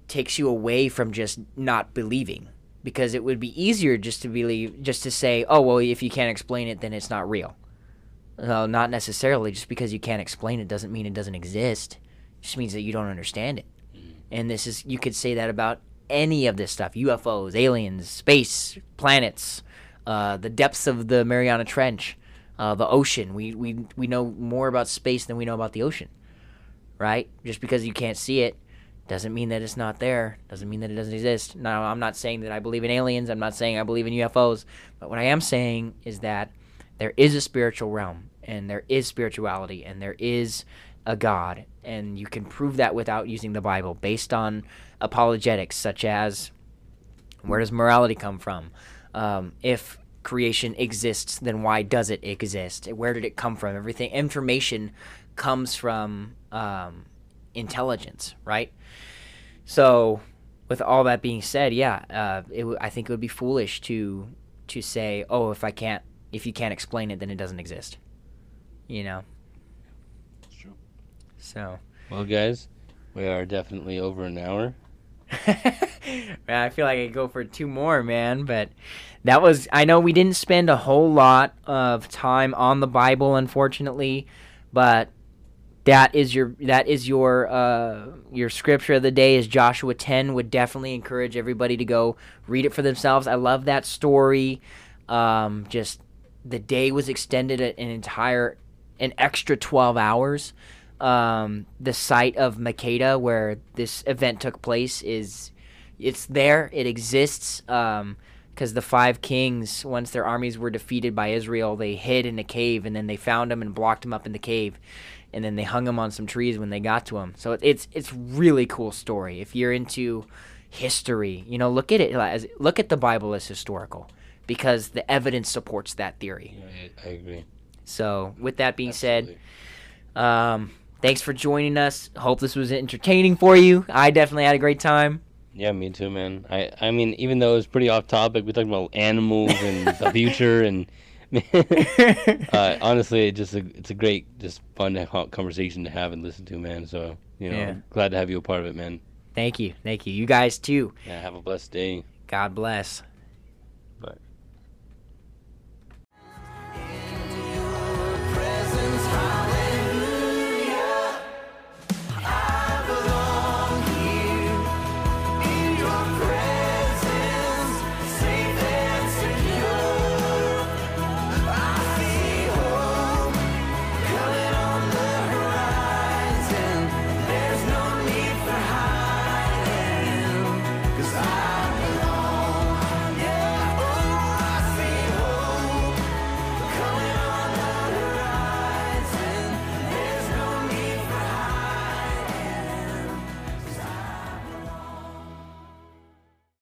takes you away from just not believing because it would be easier just to believe just to say oh well if you can't explain it then it's not real. Well not necessarily. Just because you can't explain it doesn't mean it doesn't exist. It just means that you don't understand it and this is you could say that about any of this stuff. Ufos aliens space planets uh, the depths of the mariana trench uh, the ocean. We, we we know more about space than we know about the ocean right? Just because you can't see it doesn't mean that it's not there. Doesn't mean that it doesn't exist. Now i'm not saying that i believe in aliens. I'm not saying i believe in ufos but what i am saying is that there is a spiritual realm and there is spirituality and there is a god and you can prove that without using the bible based on apologetics such as where does morality come from? Um, if creation exists then why does it exist? Where did it come from? Everything information comes from um, intelligence right? So with all that being said yeah uh, it w- i think it would be foolish to to say oh if i can't if you can't explain it then it doesn't exist. You know. So Well, guys, we are definitely over an hour. Man, I feel like I could go for two more, man. But that was I know we didn't spend a whole lot of time on the Bible, unfortunately, but that is your that is your uh, your scripture of the day is Joshua ten. Would definitely encourage everybody to go read it for themselves. I love that story. Um, just the day was extended an entire an extra twelve hours um, the site of Makkedah where this event took place is it's there it exists because the five kings once their armies were defeated by Israel they hid in a cave and then they found him and blocked him up in the cave and then they hung him on some trees when they got to him so it's it's really cool story. If you're into history you know look at it as look at the Bible as historical because the evidence supports that theory. I, I agree. so with that being said um, thanks for joining us. Hope this was entertaining for you. I definitely had a great time. Yeah, me too, man. I I mean, even though it was pretty off topic, we talked about animals and the future, and uh, honestly, it just a, it's a great, just fun conversation to have and listen to, man. So you know, Yeah. glad to have you a part of it, man. Thank you. Thank you. You guys too. Yeah, have a blessed day. God bless.